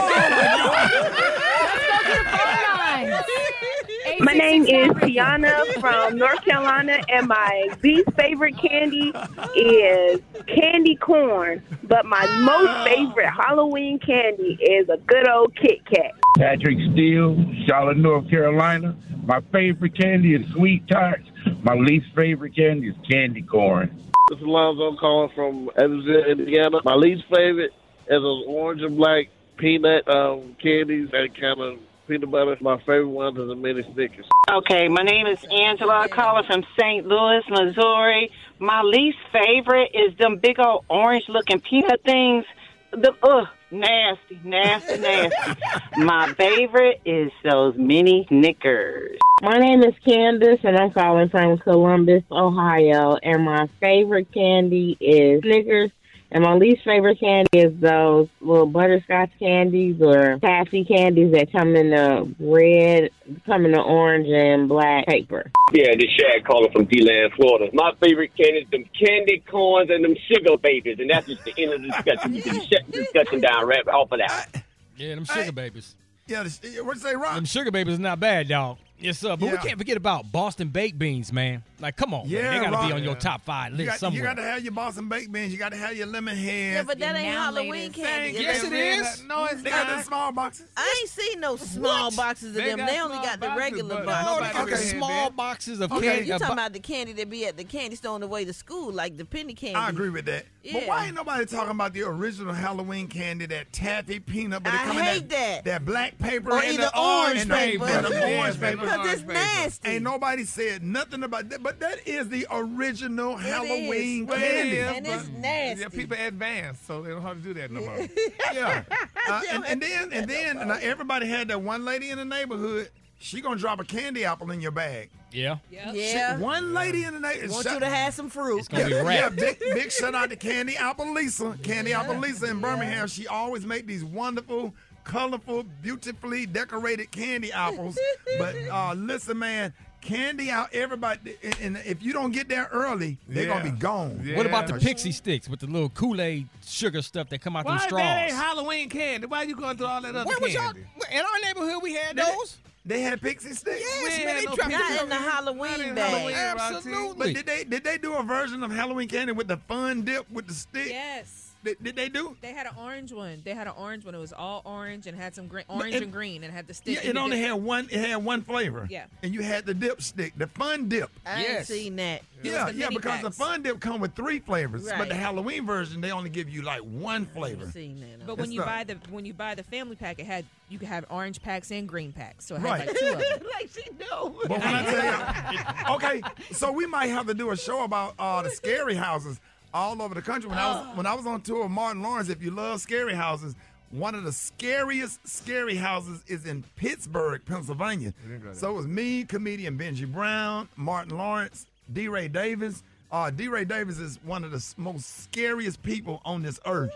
Oh, my name is Tiana from North Carolina, and my least favorite candy is candy corn. But my most oh. favorite Halloween candy is a good old Kit Kat.
Patrick Steele, Charlotte, North Carolina. My favorite candy is sweet tarts. My least favorite candy is candy corn.
This is Alonzo calling from Evansville, Indiana. My least favorite is those orange and black peanut um, candies, that kind of peanut butter. My favorite ones are the mini Snickers.
Okay, my name is Angela. calling from St. Louis, Missouri. My least favorite is them big old orange looking peanut things. The ugh, nasty, nasty, nasty. my favorite is those mini Snickers.
My name is Candace, and I'm calling from Columbus, Ohio. And my favorite candy is Snickers. And my least favorite candy is those little butterscotch candies or taffy candies that come in the red, come in the orange and black paper.
Yeah, this Shad calling from DeLand, Florida. My favorite candy is them candy corns and them sugar babies, and that's just the end of the discussion. You can shut the discussion down right off of that.
Yeah, them sugar babies.
Yeah, the, what'd you say,
Them sugar babies is not bad, y'all. Yes, sir. But
Yeah.
we can't forget about Boston baked beans, man. Like, come on,
Yeah,
man. They got to
Rob.
be on your top five list
You got,
somewhere.
you got to have your Boston baked beans. You got to have your lemon heads.
Yeah, but that ain't Halloween
latest.
candy.
Yes, it is.
No, it's not.
They got
not.
them small boxes.
I ain't seen no small boxes of
They
them. They only got the
boxes,
regular boxes.
They
Nobody
got the
really had
small boxes of
Okay,
candy.
You talking about the candy that be at the candy store on the way to school, like the penny candy.
I agree with that. But why ain't nobody talking about the original Halloween candy, that taffy peanut? But it
I
come
hate that.
That black paper
Or
and
either
the
orange paper.
and the orange
paper.
Paper.
Because it's
paper.
nasty.
Ain't nobody said nothing about that. But that is the original Halloween
is.
Well, it
candy.
And it's nasty.
Yeah, people advance, so they don't have to do that no more.
Yeah. Uh, and, and then and then and everybody had that one lady in the neighborhood. She gonna drop a candy apple in your bag.
yeah.
Yeah.
One lady in the neighborhood.
Want you to have some fruit.
It's going to be
Yeah, big, big shout out to Candy Apple Lisa. Candy Apple Lisa in Birmingham. She always make these wonderful, colorful, beautifully decorated candy apples. but uh, listen, man, candy out everybody. And, and if you don't get there early, they're gonna be gone.
Yeah.
What about the pixie sticks with the little Kool-Aid sugar stuff that come out
Why
them
that ain't? Halloween candy? Why you going through all that other
Where was y'all?
candy?
In our neighborhood, we had those.
They had pixie sticks.
Yes, man, they
no
dropped
pixie
Not in the
Not
Halloween
in
bag.
Halloween, Roxy.
Absolutely.
But did they did they do a version of Halloween candy with the fun dip with the stick?
Yes.
Did, did they do?
They had an orange one. They had an orange one. It was all orange and had some green, orange
it-
and green, and had the stick.
Yeah, it only
dip-
had one. It had one flavor.
Yeah.
and you had the dip stick, the fun dip.
I ain't
Yes.
seen that.
Yeah, yeah,
mini
because the fun dip come with three flavors, but the Halloween version they only give you like one flavor.
Seen that.
But
That's
when you
not-
buy the when you buy the family pack, it had you could have orange packs and green packs. So it had
Right.
like two of them.
like she know.
But when I tell you, okay, so we might have to do a show about uh, the scary houses all over the country. When I was when I was on tour with Martin Lawrence, if you love scary houses, one of the scariest scary houses is in Pittsburgh, Pennsylvania. So it was me, comedian Benji Brown, Martin Lawrence, DeRay Davis. Uh, DeRay Davis is one of the most scariest people on this earth,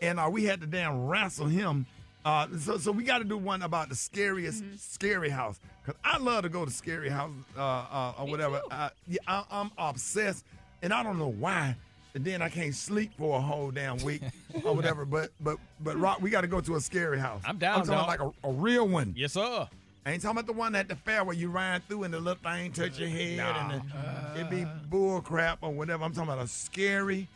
and uh, we had to damn wrestle him. Uh, so, so we got to do one about the scariest scary house because I love to go to scary house uh, uh, or whatever. I, yeah, I, I'm obsessed, and I don't know why. And then I can't sleep for a whole damn week or whatever. But but but Rock, we got to go to a scary house.
I'm down,
I'm talking
dog.
like a, a real one.
Yes, sir.
I ain't talking about the one at the fair where you ride through and the little thing touch your head
Nah.
and the, it be bull crap or whatever. I'm talking about a scary,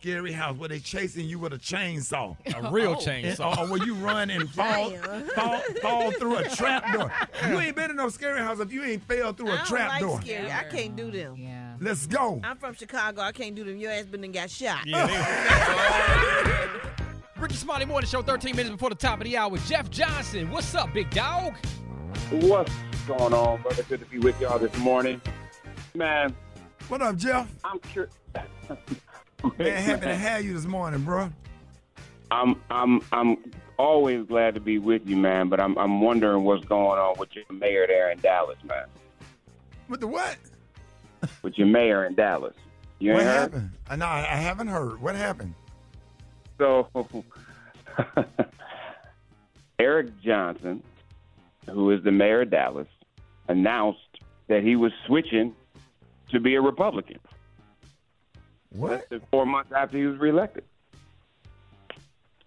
scary house where they chasing you with a chainsaw.
A real
And- oh.
chainsaw.
or, or where you run and fall, fall, fall through a trap door. You ain't been in no scary house if you ain't fell through
I
a
don't
trap
like
door.
scary. I can't do them.
Yeah.
Let's go.
I'm from Chicago. I can't do them. Your ass been and got shot.
Yeah. Rickey Smiley Morning Show, 13 minutes before the top of the hour. with Jeff Johnson, what's up, big dog?
What's going on, brother? Good to be with y'all this morning. Man,
What up, Jeff?
I'm curious.
Man, happy to have you this morning, bro.
I'm I'm I'm always glad to be with you, man. But I'm I'm wondering what's going on with your mayor there in Dallas, man.
With the what?
With your mayor in Dallas, you
what
ain't heard?
happened? I know I I haven't heard. What happened?
So, Eric Johnson, who is the mayor of Dallas, announced that he was switching to be a Republican.
What?
Less than four months after he was reelected.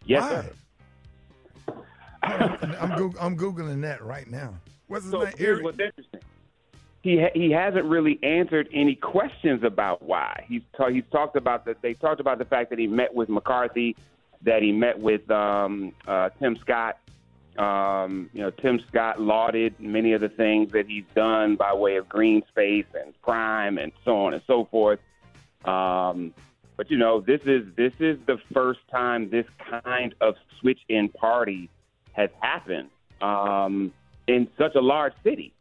Yes,
Why?
sir.
I'm Goog- I'm googling that right now. What's his
So
name?
here's what's interesting. He ha- he hasn't really answered any questions about why. He's ta- he's talked about that. They talked about the fact that he met with McCarthy, that he met with um, uh, Tim Scott, Um, you know, Tim Scott lauded many of the things that he's done by way of green space and crime and so on and so forth. Um, but you know, this is this is the first time this kind of switch in party has happened um, in such a large city.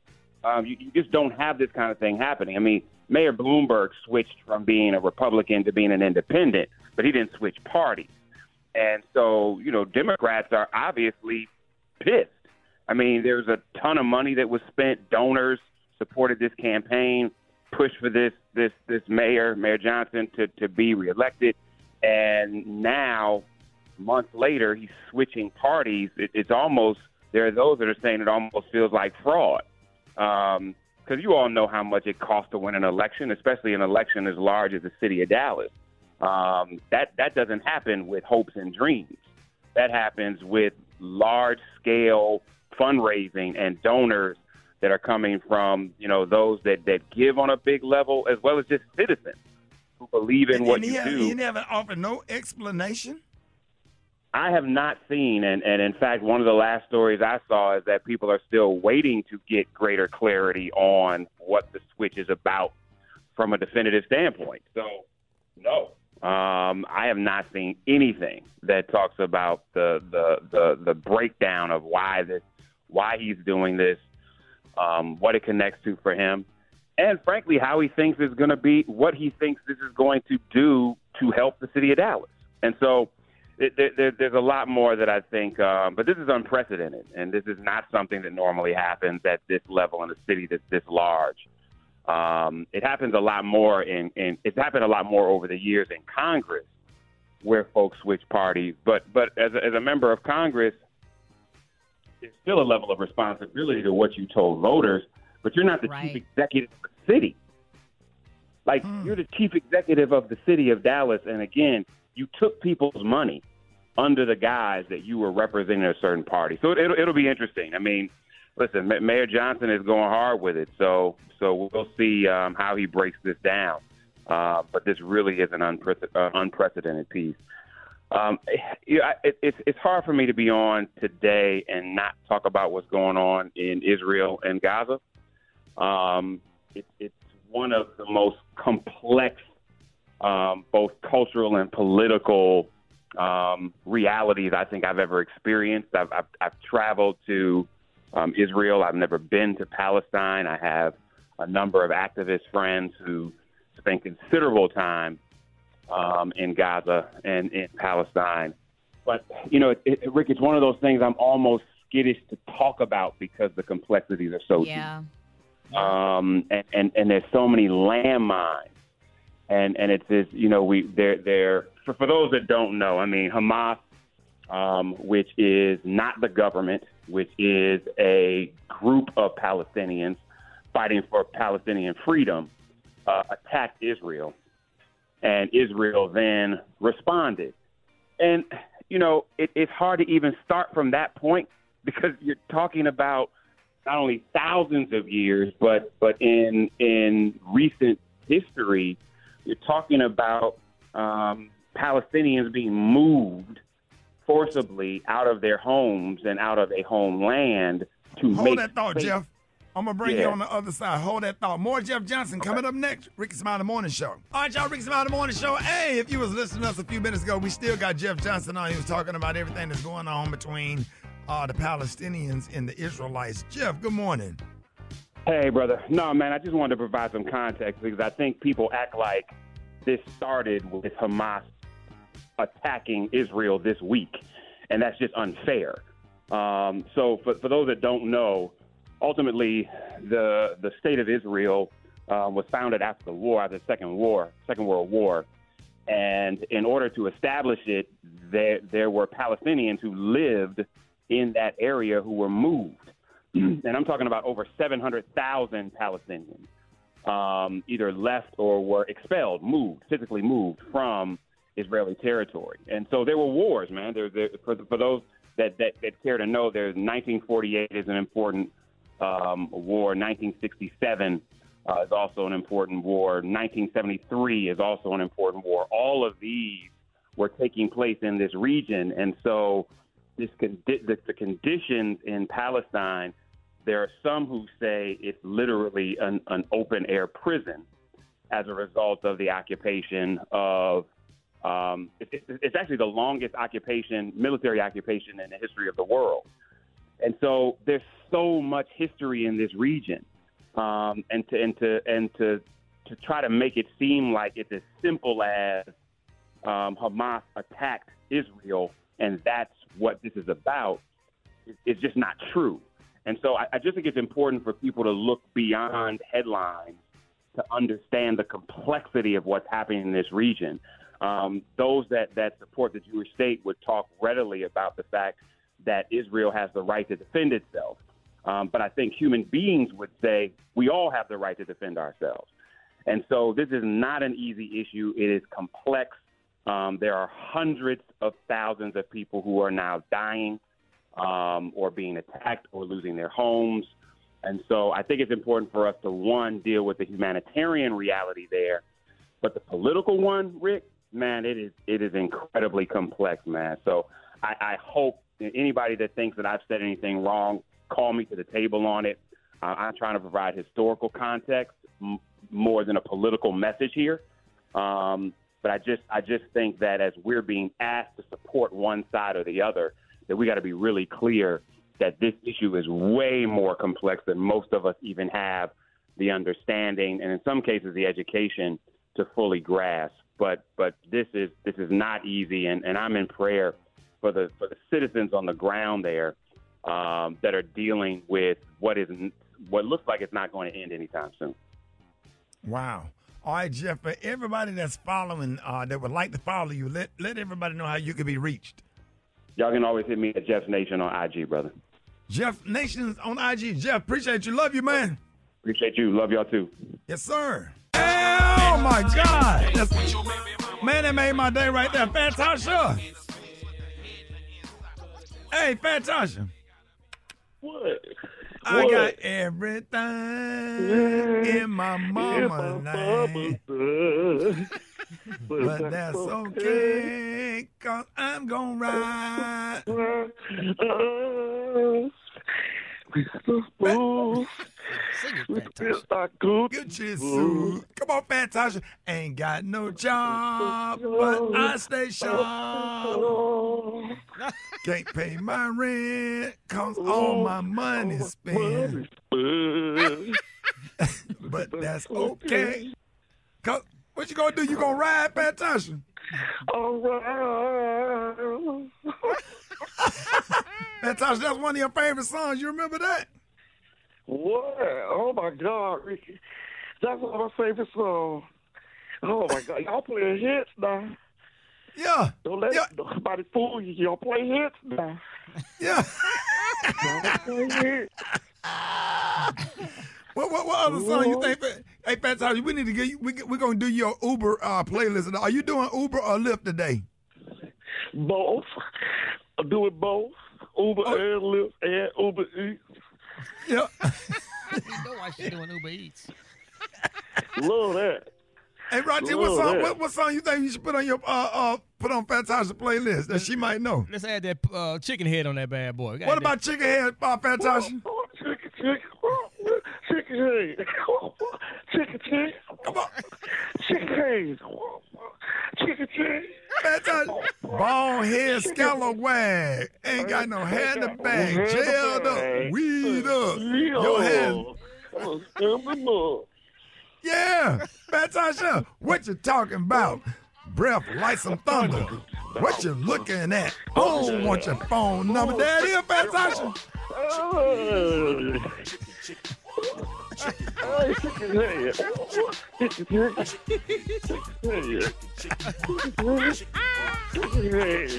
Um, you, you just don't have this kind of thing happening. I mean, Mayor Bloomberg switched from being a Republican to being an independent, but he didn't switch parties. And so, you know, Democrats are obviously pissed. I mean, there's a ton of money that was spent. Donors supported this campaign, pushed for this this this mayor, Mayor Johnson, to to be reelected, and now, months later, he's switching parties. It, it's almost there are those that are saying it almost feels like fraud, because um, you all know how much it costs to win an election, especially an election as large as the city of Dallas. Um, that that doesn't happen with hopes and dreams. That happens with large scale fundraising and donors that are coming from you know those that that give on a big level as well as just citizens who believe in
and,
what
and
you
he,
do.
He never offered no explanation.
I have not seen, and, and in fact, one of the last stories I saw is that people are still waiting to get greater clarity on what the switch is about from a definitive standpoint. So, no, um, I have not seen anything that talks about the, the the the breakdown of why this, why he's doing this, um, what it connects to for him, and frankly, how he thinks is going to be, what he thinks this is going to do to help the city of Dallas. And so, it, there, there's a lot more that I think, um, but this is unprecedented, and this is not something that normally happens at this level in a city that's this large. Um, it happens a lot more in, in it's happened a lot more over the years in Congress where folks switch parties. But but as a, as a member of Congress, there's still a level of responsibility to what you told voters. But you're not the
Right.
chief executive of the city. Like you're the chief executive of the city of Dallas, and again, you took people's money under the guise that you were representing a certain party. So it, it'll it'll be interesting. I mean, listen, Mayor Johnson is going hard with it, so so we'll see um, how he breaks this down. Uh, but this really is an unpre- uh, unprecedented piece. Um, you know, I- it, it's it's hard for me to be on today and not talk about what's going on in Israel and Gaza. Um, it, it's one of the most complex, um, both cultural and political um, realities I think I've ever experienced. I've, I've, I've traveled to um, Israel. I've never been to Palestine. I have a number of activist friends who spend considerable time um, in Gaza and in Palestine. But you know, it, it, Rick, it's one of those things I'm almost skittish to talk about because the complexities are so
Yeah.
deep. Um, and, and and there's so many landmines, and and it's this, you know, we they're they're for for those that don't know, I mean, Hamas, um, which is not the government, which is a group of Palestinians fighting for Palestinian freedom, uh, attacked Israel, and Israel then responded. And you know, it, it's hard to even start from that point because you're talking about not only thousands of years, but but in in recent history, you're talking about um, Palestinians being moved forcibly out of their homes and out of a homeland to
Hold
make
that thought. Jeff. I'm gonna bring you on the other side. Hold that thought. More Jeff Johnson coming up next. Rickey Smiley Morning Show. All right, y'all. Rickey Smiley Morning Show. Hey, if you was listening to us a few minutes ago, we still got Jeff Johnson on. He was talking about everything that's going on between uh, the Palestinians and the Israelites. Jeff, good morning.
Hey, brother. No, man, I just wanted to provide some context because I think people act like this started with Hamas attacking Israel this week, and that's just unfair. Um, so, for, for those that don't know, ultimately, the the state of Israel uh, was founded after the war, after the Second War, Second World War, and in order to establish it, there there were Palestinians who lived in that area who were moved and I'm talking about over 700,000 Palestinians um, either left or were expelled, moved, physically moved from Israeli territory. And so there were wars, man. There, there, for, for those that, that, that care to know, there's 1948 is an important um, war. 1967 uh, is also an important war. 1973 is also an important war. All of these were taking place in this region. And so this condi- the, the conditions in Palestine. There are some who say it's literally an, an open air prison as a result of the occupation of. Um, it, it, it's actually the longest occupation, military occupation in the history of the world. And so there's so much history in this region, um, and to and to and to to try to make it seem like it's as simple as um, Hamas attacked Israel and that's what this is about is, just not true. And so I, I just think it's important for people to look beyond headlines to understand the complexity of what's happening in this region. Um, those that, that support the Jewish state would talk readily about the fact that Israel has the right to defend itself. Um, but I think human beings would say we all have the right to defend ourselves. And so this is not an easy issue. It is complex. Um, there are hundreds of thousands of people who are now dying um, or being attacked or losing their homes. And so I think it's important for us to, one, deal with the humanitarian reality there. But the political one, Rick, man, it is it is incredibly complex, man. So I, I hope anybody that thinks that I've said anything wrong, call me to the table on it. Uh, I'm trying to provide historical context m- more than a political message here. Um, but I just I just think that as we're being asked to support one side or the other, that we got to be really clear that this issue is way more complex than most of us even have the understanding and in some cases the education to fully grasp. But but this is this is not easy, and, and I'm in prayer for the for the citizens on the ground there um, that are dealing with what is what looks like it's not going to end anytime soon.
Wow. All right, Jeff, for everybody that's following, uh, that would like to follow you, let, let everybody know how you can be reached.
Y'all can always hit me at Jeff Nation on IG, brother.
Jeff Nation on IG. Jeff, appreciate you. Love you, man.
Appreciate you. Love y'all too.
Yes, sir. Oh, my God. That's, man, that made my day right there. Fantasha. Hey, Fantasha.
What?
I
What?
got everything in my mama name. But that's okay, cause I'm gonna ride. Gucci suit. Come on, Fantasha. Ain't got no job, but I stay sharp. Can't pay my rent, cause all my money spent. but that's okay. Cause what you gonna do? You gonna ride, Fantasha?
All right.
Fantasha, that's one of your favorite songs. You remember that?
What? Oh my God, Ricky. That's one of my favorite songs. Oh my God. Y'all playing hits now.
Yeah.
Don't let nobody fool you. Y'all play hits now.
Yeah.
Y'all play hits.
What, what, what other song you think? Hey, Fantasha, we need to get you. We, we're gonna do your Uber uh, playlist. Are you doing Uber or Lyft today?
Both. I'm doing both. Uber
Oh.
and Lyft and Uber Eats.
Yeah.
you know why she doing Uber Eats.
Love that.
Hey, Roger, what
Love
song?
that.
What, what song you think you should put on your uh, uh put on Fantasia playlist that she might know?
Let's add that uh, chicken head on that bad boy.
What about Chicken Head, uh, Fantasha?
Chicken, chicken, chicken head. Chicken, chicken.
Come on.
Chicken head. Chicken, chicken.
Bald head scallywag. Ain't got no hair in the bag.
The
Jailed up. Weed up.
Yo.
Your head.
Stand them up.
Yeah. Fantasha, what you talking about? Breath like some thunder. What you looking at? Oh, want your phone number. There it is, Fantasha.
Hey, chicken head. Chicken head. Chicken head. Chicken head.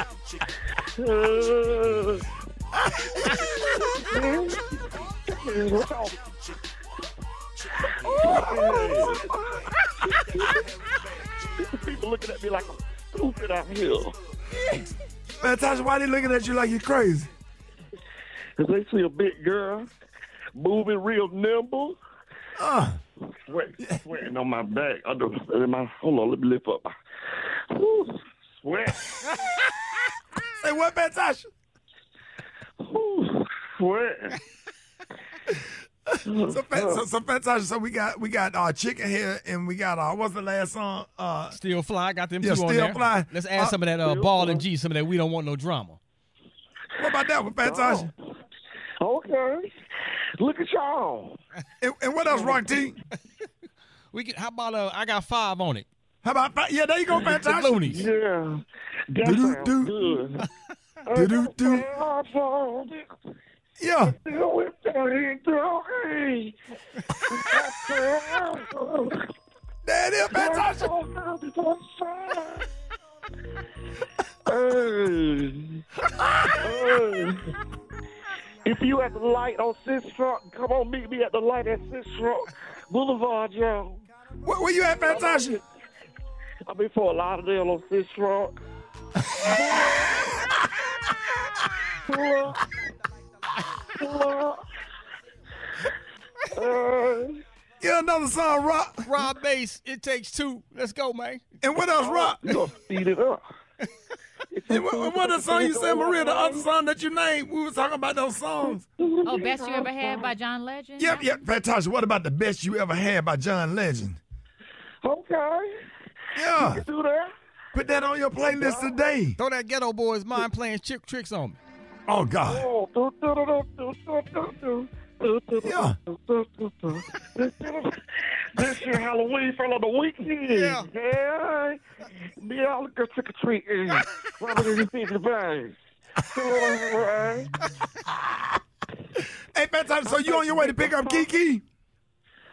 People looking at me like I'm stupid out here.
Fantasha, why they looking at you like you crazy?
Because they see a big girl moving real nimble.
Uh.
Sweat, sweating on my back. I do, in my, hold on, let me lift up. my- Whew, sweat.
Say what, Fantasha?
Sweat.
So, fa- so, so fantastic. So we got we got uh, chicken here, and we got uh, what's the last song? Uh,
Still fly. Got them
Yeah,
two on
Still
there.
Fly.
Let's add
Uh,
some of that uh, ball and G. Some of that. We don't want no drama.
what about that one, fantastic?
Okay. Look at y'all.
And, and what else, Rock T?
We can. How about uh? I got five on it.
How about fi- yeah? There you go,
The
fantastic.
Luniz.
Yeah. That
Do-do,
sounds
do.
good.
Do do do. Yeah. There it is, fantastic.
Hey. Hey. If you at the light on Sistrunk, come on meet me at the light at Sistrunk Boulevard, yo.
Where, where you at, Fantasia?
I've been for a lot of them on Sistrunk. Pull up. Pull up. Uh,
Yeah, another song, Rock.
Rob Base. It takes two. Let's go, man.
And what else, Rock?
you gonna speed it up.
And what, what the song you said, Maria? The other song that you named? We were talking about those songs.
Oh, best you ever had by John Legend.
Yep, yep. Fantastic. What about the best you ever had by John Legend?
Okay.
Yeah.
Do that.
Put that on your playlist today.
Throw that Geto Boys mind playing chick tricks on me.
Oh God.
Oh, do, do, do,
Yeah.
This year- This Halloween fell on the weekend.
Yeah.
Yeah. Me all go trick or treating. Robert and you the bags.
Hey, fantastic. So you on your way to pick up Kiki?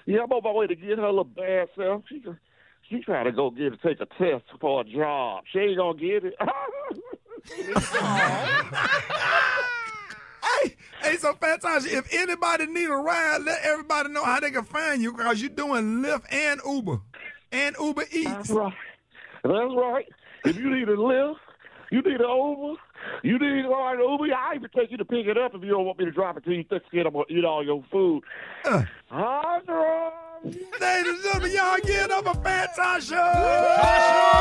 Yeah, I'm on my way to get her little bad self. She she trying to go get take a test for a job. She ain't gonna get it.
Hey, hey, so fantastic. If anybody need a ride, let everybody know how they can find you because you're doing Lyft and Uber and Uber Eats.
That's right. That's right. If you need a lift, you need an Uber, you need a ride Uber. I even take you to pick it up if you don't want me to drop it to you. Just get them eat all your food.
Uh,
Hi, girl.
ladies and gentlemen, y'all get up a fantastic show.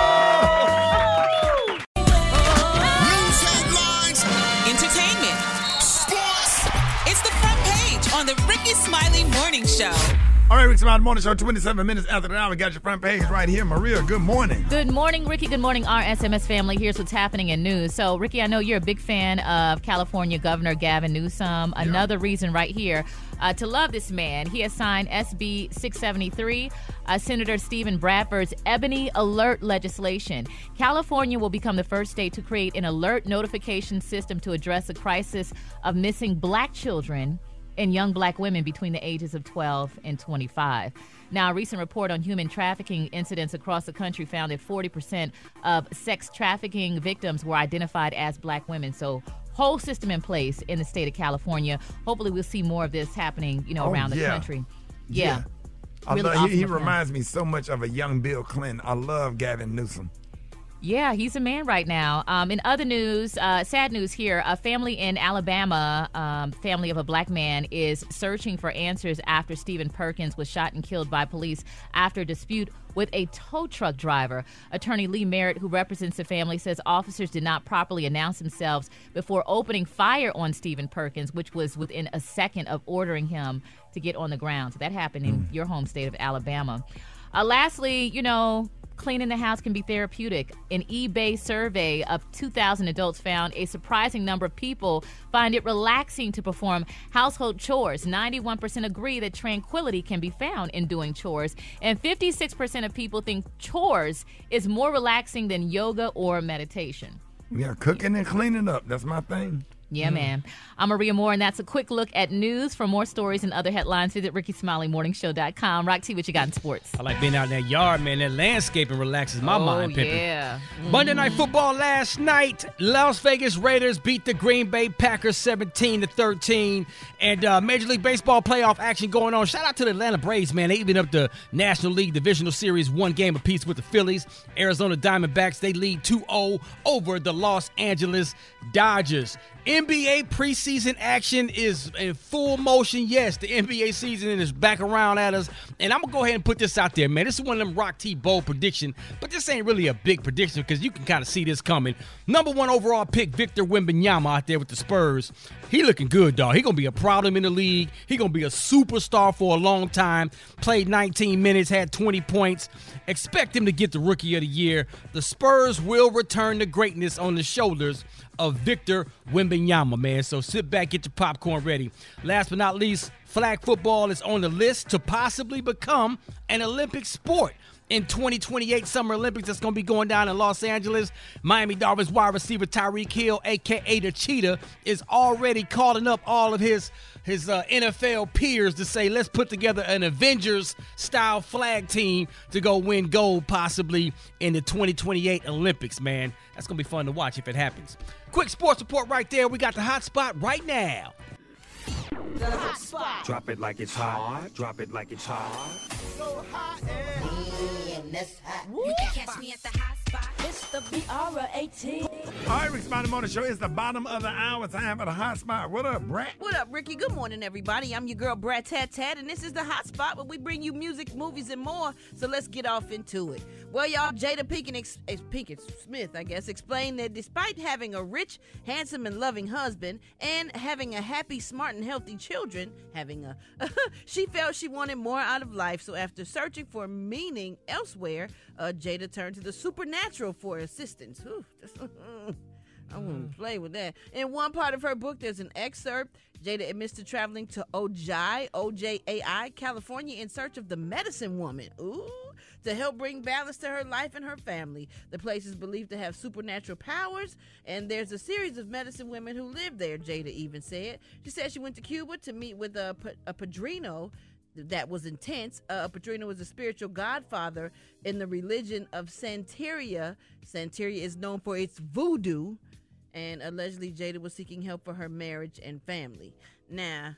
The Rickey Smiley Morning Show.
All right, Rickey Smiley Morning Show, 27 minutes after the hour. We got your front page right here. Maria, good morning.
Good morning, Rickey. Good morning, our SMS family. Here's what's happening in news. So, Rickey, I know you're a big fan of California Governor Gavin Newsom. Another reason right here uh, to love this man. He has signed SB 673, uh, Senator Steven Bradford's Ebony Alert legislation. California will become the first state to create an alert notification system to address the crisis of missing black children and young black women between the ages of 12 and 25. Now, a recent report on human trafficking incidents across the country found that 40% of sex trafficking victims were identified as black women. So, whole system in place in the state of California. Hopefully, we'll see more of this happening, you know,
Oh,
around the
yeah.
country. Yeah.
I
Really
love,
awesome
he, he reminds me so much of a young Bill Clinton. I love Gavin Newsom.
Yeah, he's a man right now. Um, in other news, uh, sad news here: a family in Alabama, um, family of a black man, is searching for answers after Stephen Perkins was shot and killed by police after a dispute with a tow truck driver. Attorney Lee Merritt, who represents the family, says officers did not properly announce themselves before opening fire on Stephen Perkins, which was within a second of ordering him to get on the ground. So that happened in your home state of Alabama. Uh, lastly, you know, cleaning the house can be therapeutic. An eBay survey of 2,000 adults found a surprising number of people find it relaxing to perform household chores. 91% agree that tranquility can be found in doing chores, and 56% of people think chores is more relaxing than yoga or meditation.
Yeah, cooking and cleaning up. That's my thing.
Yeah, man. I'm Maria Moore, and that's a quick look at news. For more stories and other headlines, visit RickeySmileyMorningShow.com. Rock T, what you got in sports?
I like being out in that yard, man. That landscaping relaxes my
oh,
mind, Pippin.
yeah.
Monday Night Football last night. Las Vegas Raiders beat the Green Bay Packers 17 to 13. And uh, Major League Baseball playoff action going on. Shout out to the Atlanta Braves, man. They even up the National League Divisional Series one game apiece with the Phillies. Arizona Diamondbacks, they lead 2 0 over the Los Angeles Dodgers. NBA preseason action is in full motion. Yes, the NBA season is back around at us. And I'm going to go ahead and put this out there, man. This is one of them Rock T bold prediction, but this ain't really a big prediction because you can kind of see this coming. Number one overall pick, Victor Wembanyama out there with the Spurs. He looking good, dog. He going to be a problem in the league. He going to be a superstar for a long time. Played 19 minutes, had 20 points. Expect him to get the Rookie of the Year. The Spurs will return to greatness on the shoulders of Victor Wembanyama, man. So sit back, get your popcorn ready. Last but not least, flag football is on the list to possibly become an Olympic sport. In 2028 Summer Olympics, that's going to be going down in Los Angeles. Miami Dolphins wide receiver Tyreek Hill, aka the Cheetah, is already calling up all of his his uh, NFL peers to say, let's put together an Avengers style flag team to go win gold possibly in the 2028 Olympics, man. That's going to be fun to watch if it happens. Quick sports report right there. We got the hot spot right now.
The hot spot.
Drop it like it's hot. Drop it like it's hot.
So hot and
that's hot. You can catch me at the hot spot. It's the B-R-A-T.
All right, Rick Smiley Morning Show. is the bottom of the hour. Time for the hot spot. What up, Brat?
What up, Rickey? Good morning, everybody. I'm your girl, Brat Tat Tat, and this is the hot spot where we bring you music, movies, and more. So let's get off into it. Well, y'all, Jada Pinkett, ex- Pinkett Smith, I guess, explained that despite having a rich, handsome, and loving husband and having a happy, smart, and healthy children, having a, she felt she wanted more out of life. So after searching for meaning elsewhere, uh, Jada turned to the supernatural for assistance. I wouldn't play with that. In one part of her book, there's an excerpt. Jada admits to traveling to Ojai, O-J-A-I, California, in search of the medicine woman. Ooh, to help bring balance to her life and her family. The place is believed to have supernatural powers, and there's a series of medicine women who live there. Jada even said. She said she went to Cuba to meet with a, a padrino that was intense. Uh, Padrino was a spiritual godfather in the religion of Santeria. Santeria is known for its voodoo, and allegedly Jada was seeking help for her marriage and family. Now,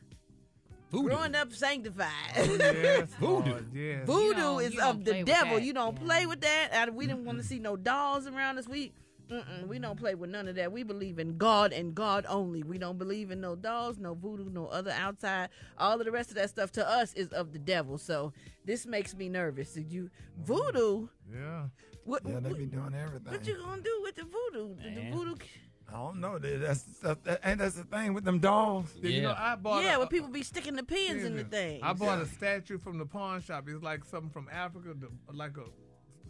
Voodoo.
growing up sanctified.
Oh, yes,
voodoo.
Lord, yes.
Voodoo
don't-
is of the devil.
that.
You don't play with that. And we didn't want to see no dolls around us. We. Mm-mm, we don't play with none of that. We believe in God and God only. We don't believe in no dolls, no voodoo, no other outside. All of the rest of that stuff to us is of the devil. So this makes me nervous. Did you voodoo?
Yeah.
What,
Yeah, they be doing everything.
what you gonna do with the voodoo? The- The voodoo.
I don't know. That's, that's, that, ain't that's the thing with them dolls.
You know, I bought
Yeah,
a,
where people be sticking the pins in the thing.
I bought a statue from the pawn shop. It's like something from Africa, like a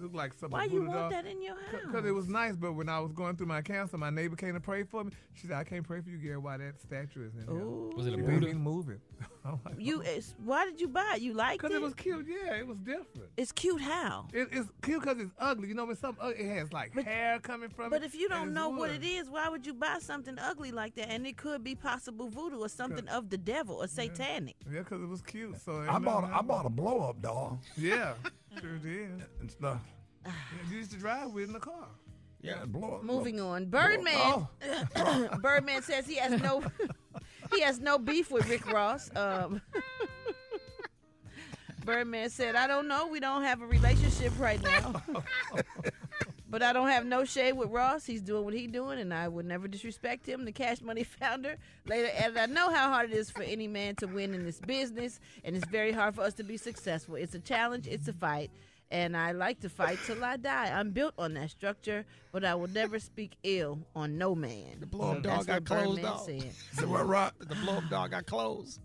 look like something.
Why you want
doll.
that in your house?
Because it was nice, but when I was going through my cancer, my neighbor came to pray for me. She said, "I can't pray for you, Gary. Why that statue is in there?
Was it a
She
Buddha?
made it. I'm Oh, like,
You, it's, why did you buy it? You liked it?
Because it was cute. Yeah, it was different.
It's cute how?
It, it's cute because it's ugly. You know, when some ugly, it has like hair coming from it.
But if you don't
it's
know what it is, why would you buy something ugly like that? And it could be possible voodoo or something of the devil or satanic.
Yeah, because it was cute. So
I bought a, I bought a blow up doll.
Yeah, sure did.
And stuff.
Yeah, you used to drive with in the car.
Yeah, blow up.
Moving on, Birdman.
Oh.
Birdman says he has no he has no beef with Rick Ross. Um, Birdman said, "I don't know. We don't have a relationship right now." But I don't have no shade with Ross. He's doing what he's doing, and I would never disrespect him. The Cash Money founder later added, I know how hard it is for any man to win in this business, and it's very hard for us to be successful. It's a challenge, it's a fight, and I like to fight till I die. I'm built on that structure, but I will never speak ill on no man. The
blow up dog got closed off.
Said.
So what, Rock?
The blow up dog got closed.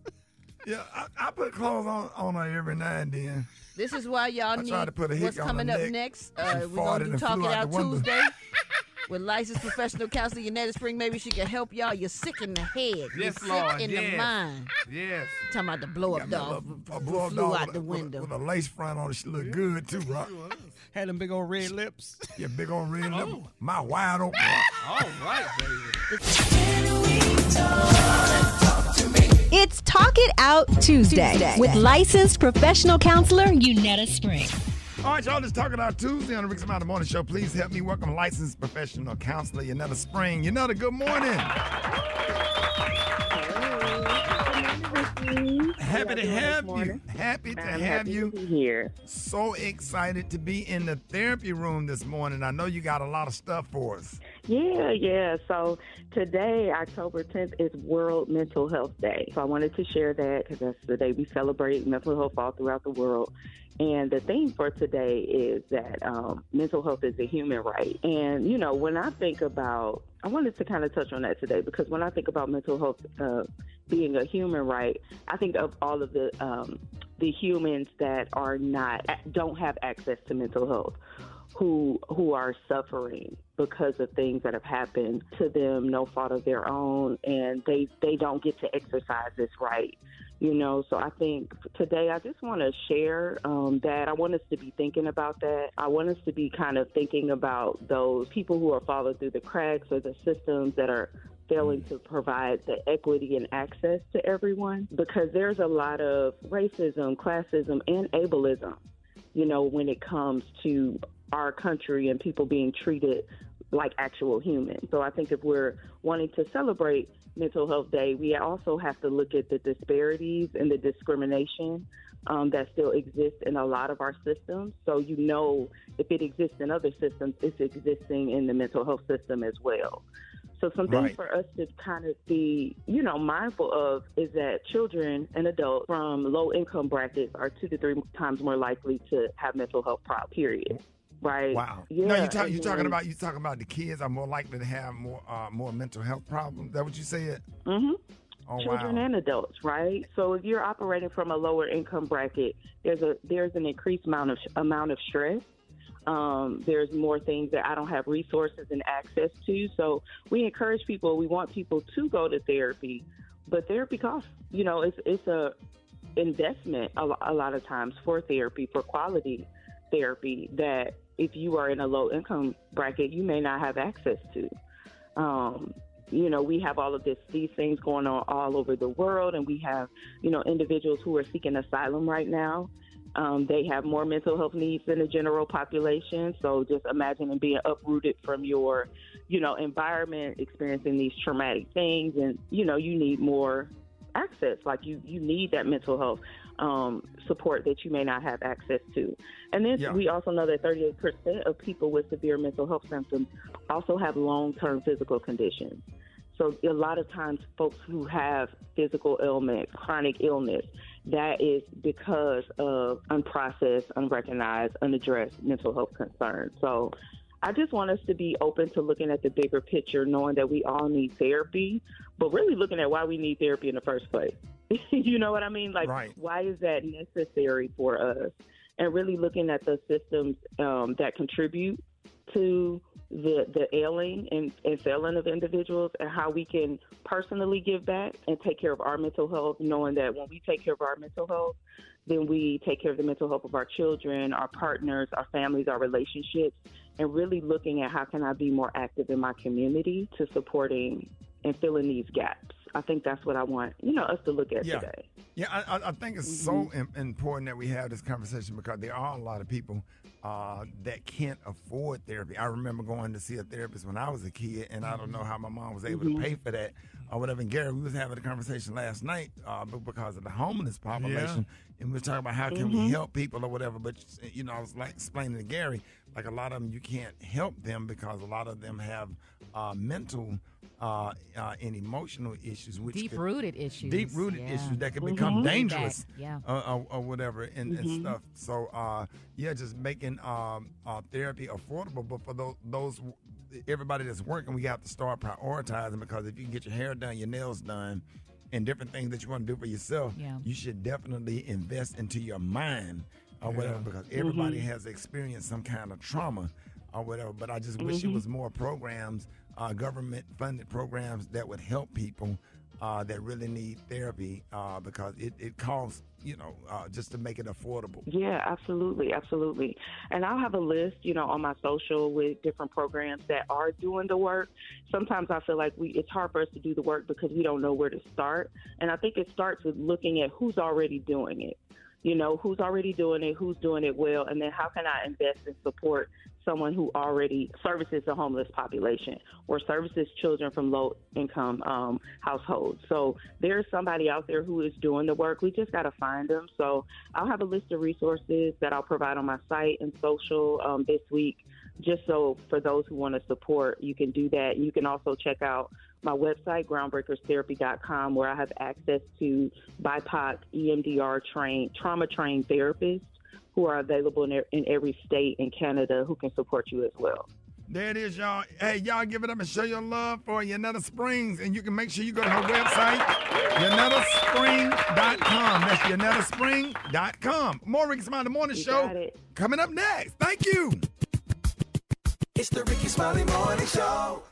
Yeah, I, I put clothes on on her every now and then.
This is why y'all
I
need
to put a
what's
hick on
coming up
neck.
next. Uh, we're gonna do
and
Talk It
out
Out
the window.
Tuesday with licensed professional counselor Yanetta Spring. Maybe she can help y'all. You're sick in the head. You're
Yes,
sick
Lord.
in the
yes.
mind.
Yes.
Talking about the blow up
Got me a
dog
little- a
f-
blow up
flew
doll
out the
a- with a-
window.
with a lace front on it. She look good too, Rock.
Had them big old red lips.
Yeah, big old red lips. Oh. My wide open.
All right, baby.
It's Talk It Out Tuesday, with licensed professional counselor Yanetta Spring.
All right, y'all, just talking about Tuesday on the Rick Amount Morning Show. Please help me welcome licensed professional counselor Yanetta Spring. Yanetta, good morning. Happy to
How y'all doing
have you. Happy to
I'm
have
happy
you.
to here.
So excited to be in the therapy room this morning. I know you got a lot of stuff for us.
Yeah, yeah. So today, October 10th, is World Mental Health Day. So I wanted to share that because that's the day we celebrate mental health all throughout the world. And the theme for today is that um, mental health is a human right. And, you know, when I think about, I wanted to kind of touch on that today because when I think about mental health uh, being a human right, I think of all of the um, the humans that are not don't have access to mental health who who are suffering because of things that have happened to them, no fault of their own, and they they don't get to exercise this right. You know, so I think today I just want to share um, that. I want us to be thinking about that. I want us to be kind of thinking about those people who are falling through the cracks or the systems that are failing to provide the equity and access to everyone because there's a lot of racism, classism, and ableism you know, when it comes to our country and people being treated like actual humans. So I think if we're wanting to celebrate Mental Health Day, we also have to look at the disparities and the discrimination um, that still exists in a lot of our systems. So you know, if it exists in other systems, it's existing in the mental health system as well. So some things
Right.
for us to kind of be, you know, mindful of is that children and adults from low income brackets are two to three times more likely to have mental health problems. Period. Right?
Wow.
Yeah.
no, you talk,
and
you talking about you talking about the kids are more likely to have more uh, more mental health problems. Is that what you said?
hmm
Oh
children
wow.
and adults, right? So if you're operating from a lower income bracket, there's a there's an increased amount of amount of stress. Um, there's more things that I don't have resources and access to. So we encourage people. We want people to go to therapy, but therapy costs. You know, it's it's a investment a, a lot of times for therapy for quality therapy that if you are in a low income bracket, you may not have access to. Um, you know, we have all of this, these things going on all over the world, and we have, you know, individuals who are seeking asylum right now. Um, they have more mental health needs than the general population. So just imagine them being uprooted from your, you know, environment, experiencing these traumatic things, and you know, you need more access. Like you, you need that mental health um, support that you may not have access to. And then
Yeah.
we also know that 38% of people with severe mental health symptoms also have long-term physical conditions. So a lot of times, folks who have physical ailment, chronic illness, that is because of unprocessed, unrecognized, unaddressed mental health concerns. So I just want us to be open to looking at the bigger picture, knowing that we all need therapy, but really looking at why we need therapy in the first place. you know what I mean? Like, why is that necessary for us? And really looking at the systems um, that contribute to the the ailing and, and failing of individuals and how we can personally give back and take care of our mental health, knowing that when we take care of our mental health, then we take care of the mental health of our children, our partners, our families, our relationships, and really looking at how can I be more active in my community to supporting and filling these gaps. I think that's what I want, you know, us to look at
Yeah.
today.
Yeah, I, I- think it's so mm-hmm. im- important that we have this conversation because there are a lot of people uh, that can't afford therapy. I remember going to see a therapist when I was a kid, and I don't know how my mom was able
Mhm.
to pay for that or whatever. And Gary, we was having a conversation last night, uh, but because of the homeless population, and we were talking about how can we
Mhm.
help people or whatever. But you know, I was like explaining to Gary, like a lot of them, you can't help them because a lot of them have uh, mental uh, uh, and emotional issues, which
Deep-rooted issues.
deep-rooted
Yeah.
issues that can
Mhm.
become
Way
dangerous,
back, yeah.
uh, or, or whatever, and, and
Mhm.
stuff. So, uh, yeah, just making um, uh, therapy affordable. But for those, those, everybody that's working, we have to start prioritizing because if you can get your hair done, your nails done, and different things that you want to do for yourself,
Yeah.
you should definitely invest into your mind or whatever because everybody
Mhm.
has experienced some kind of trauma or whatever. But I just wish it
Mhm.
was more programs, uh, government funded programs that would help people uh, that really need therapy uh, because it, it costs, you know, uh, just to make it affordable.
Yeah, absolutely, absolutely. And I'll have a list, you know, on my social with different programs that are doing the work. Sometimes I feel like we it's hard for us to do the work because we don't know where to start. And I think it starts with looking at who's already doing it. you know, who's already doing it, who's doing it well, and then how can I invest and support someone who already services the homeless population or services children from low income um, households. So there's somebody out there who is doing the work. We just got to find them. So I'll have a list of resources that I'll provide on my site and social um, this week, just so for those who want to support, you can do that. You can also check out my website, groundbreakerstherapy.com, where I have access to BIPOC, EMDR trained, trauma trained therapists who are available in, in every state in Canada who can support you as well.
There it is, y'all. Hey, y'all give it up and show your love for Yanetta Springs. And you can make sure you go to her website, YanettaSpring.com. That's YanettaSpring.com. More Rickey Smiley Morning
You
Show coming up next. Thank you.
It's the Rickey Smiley Morning Show.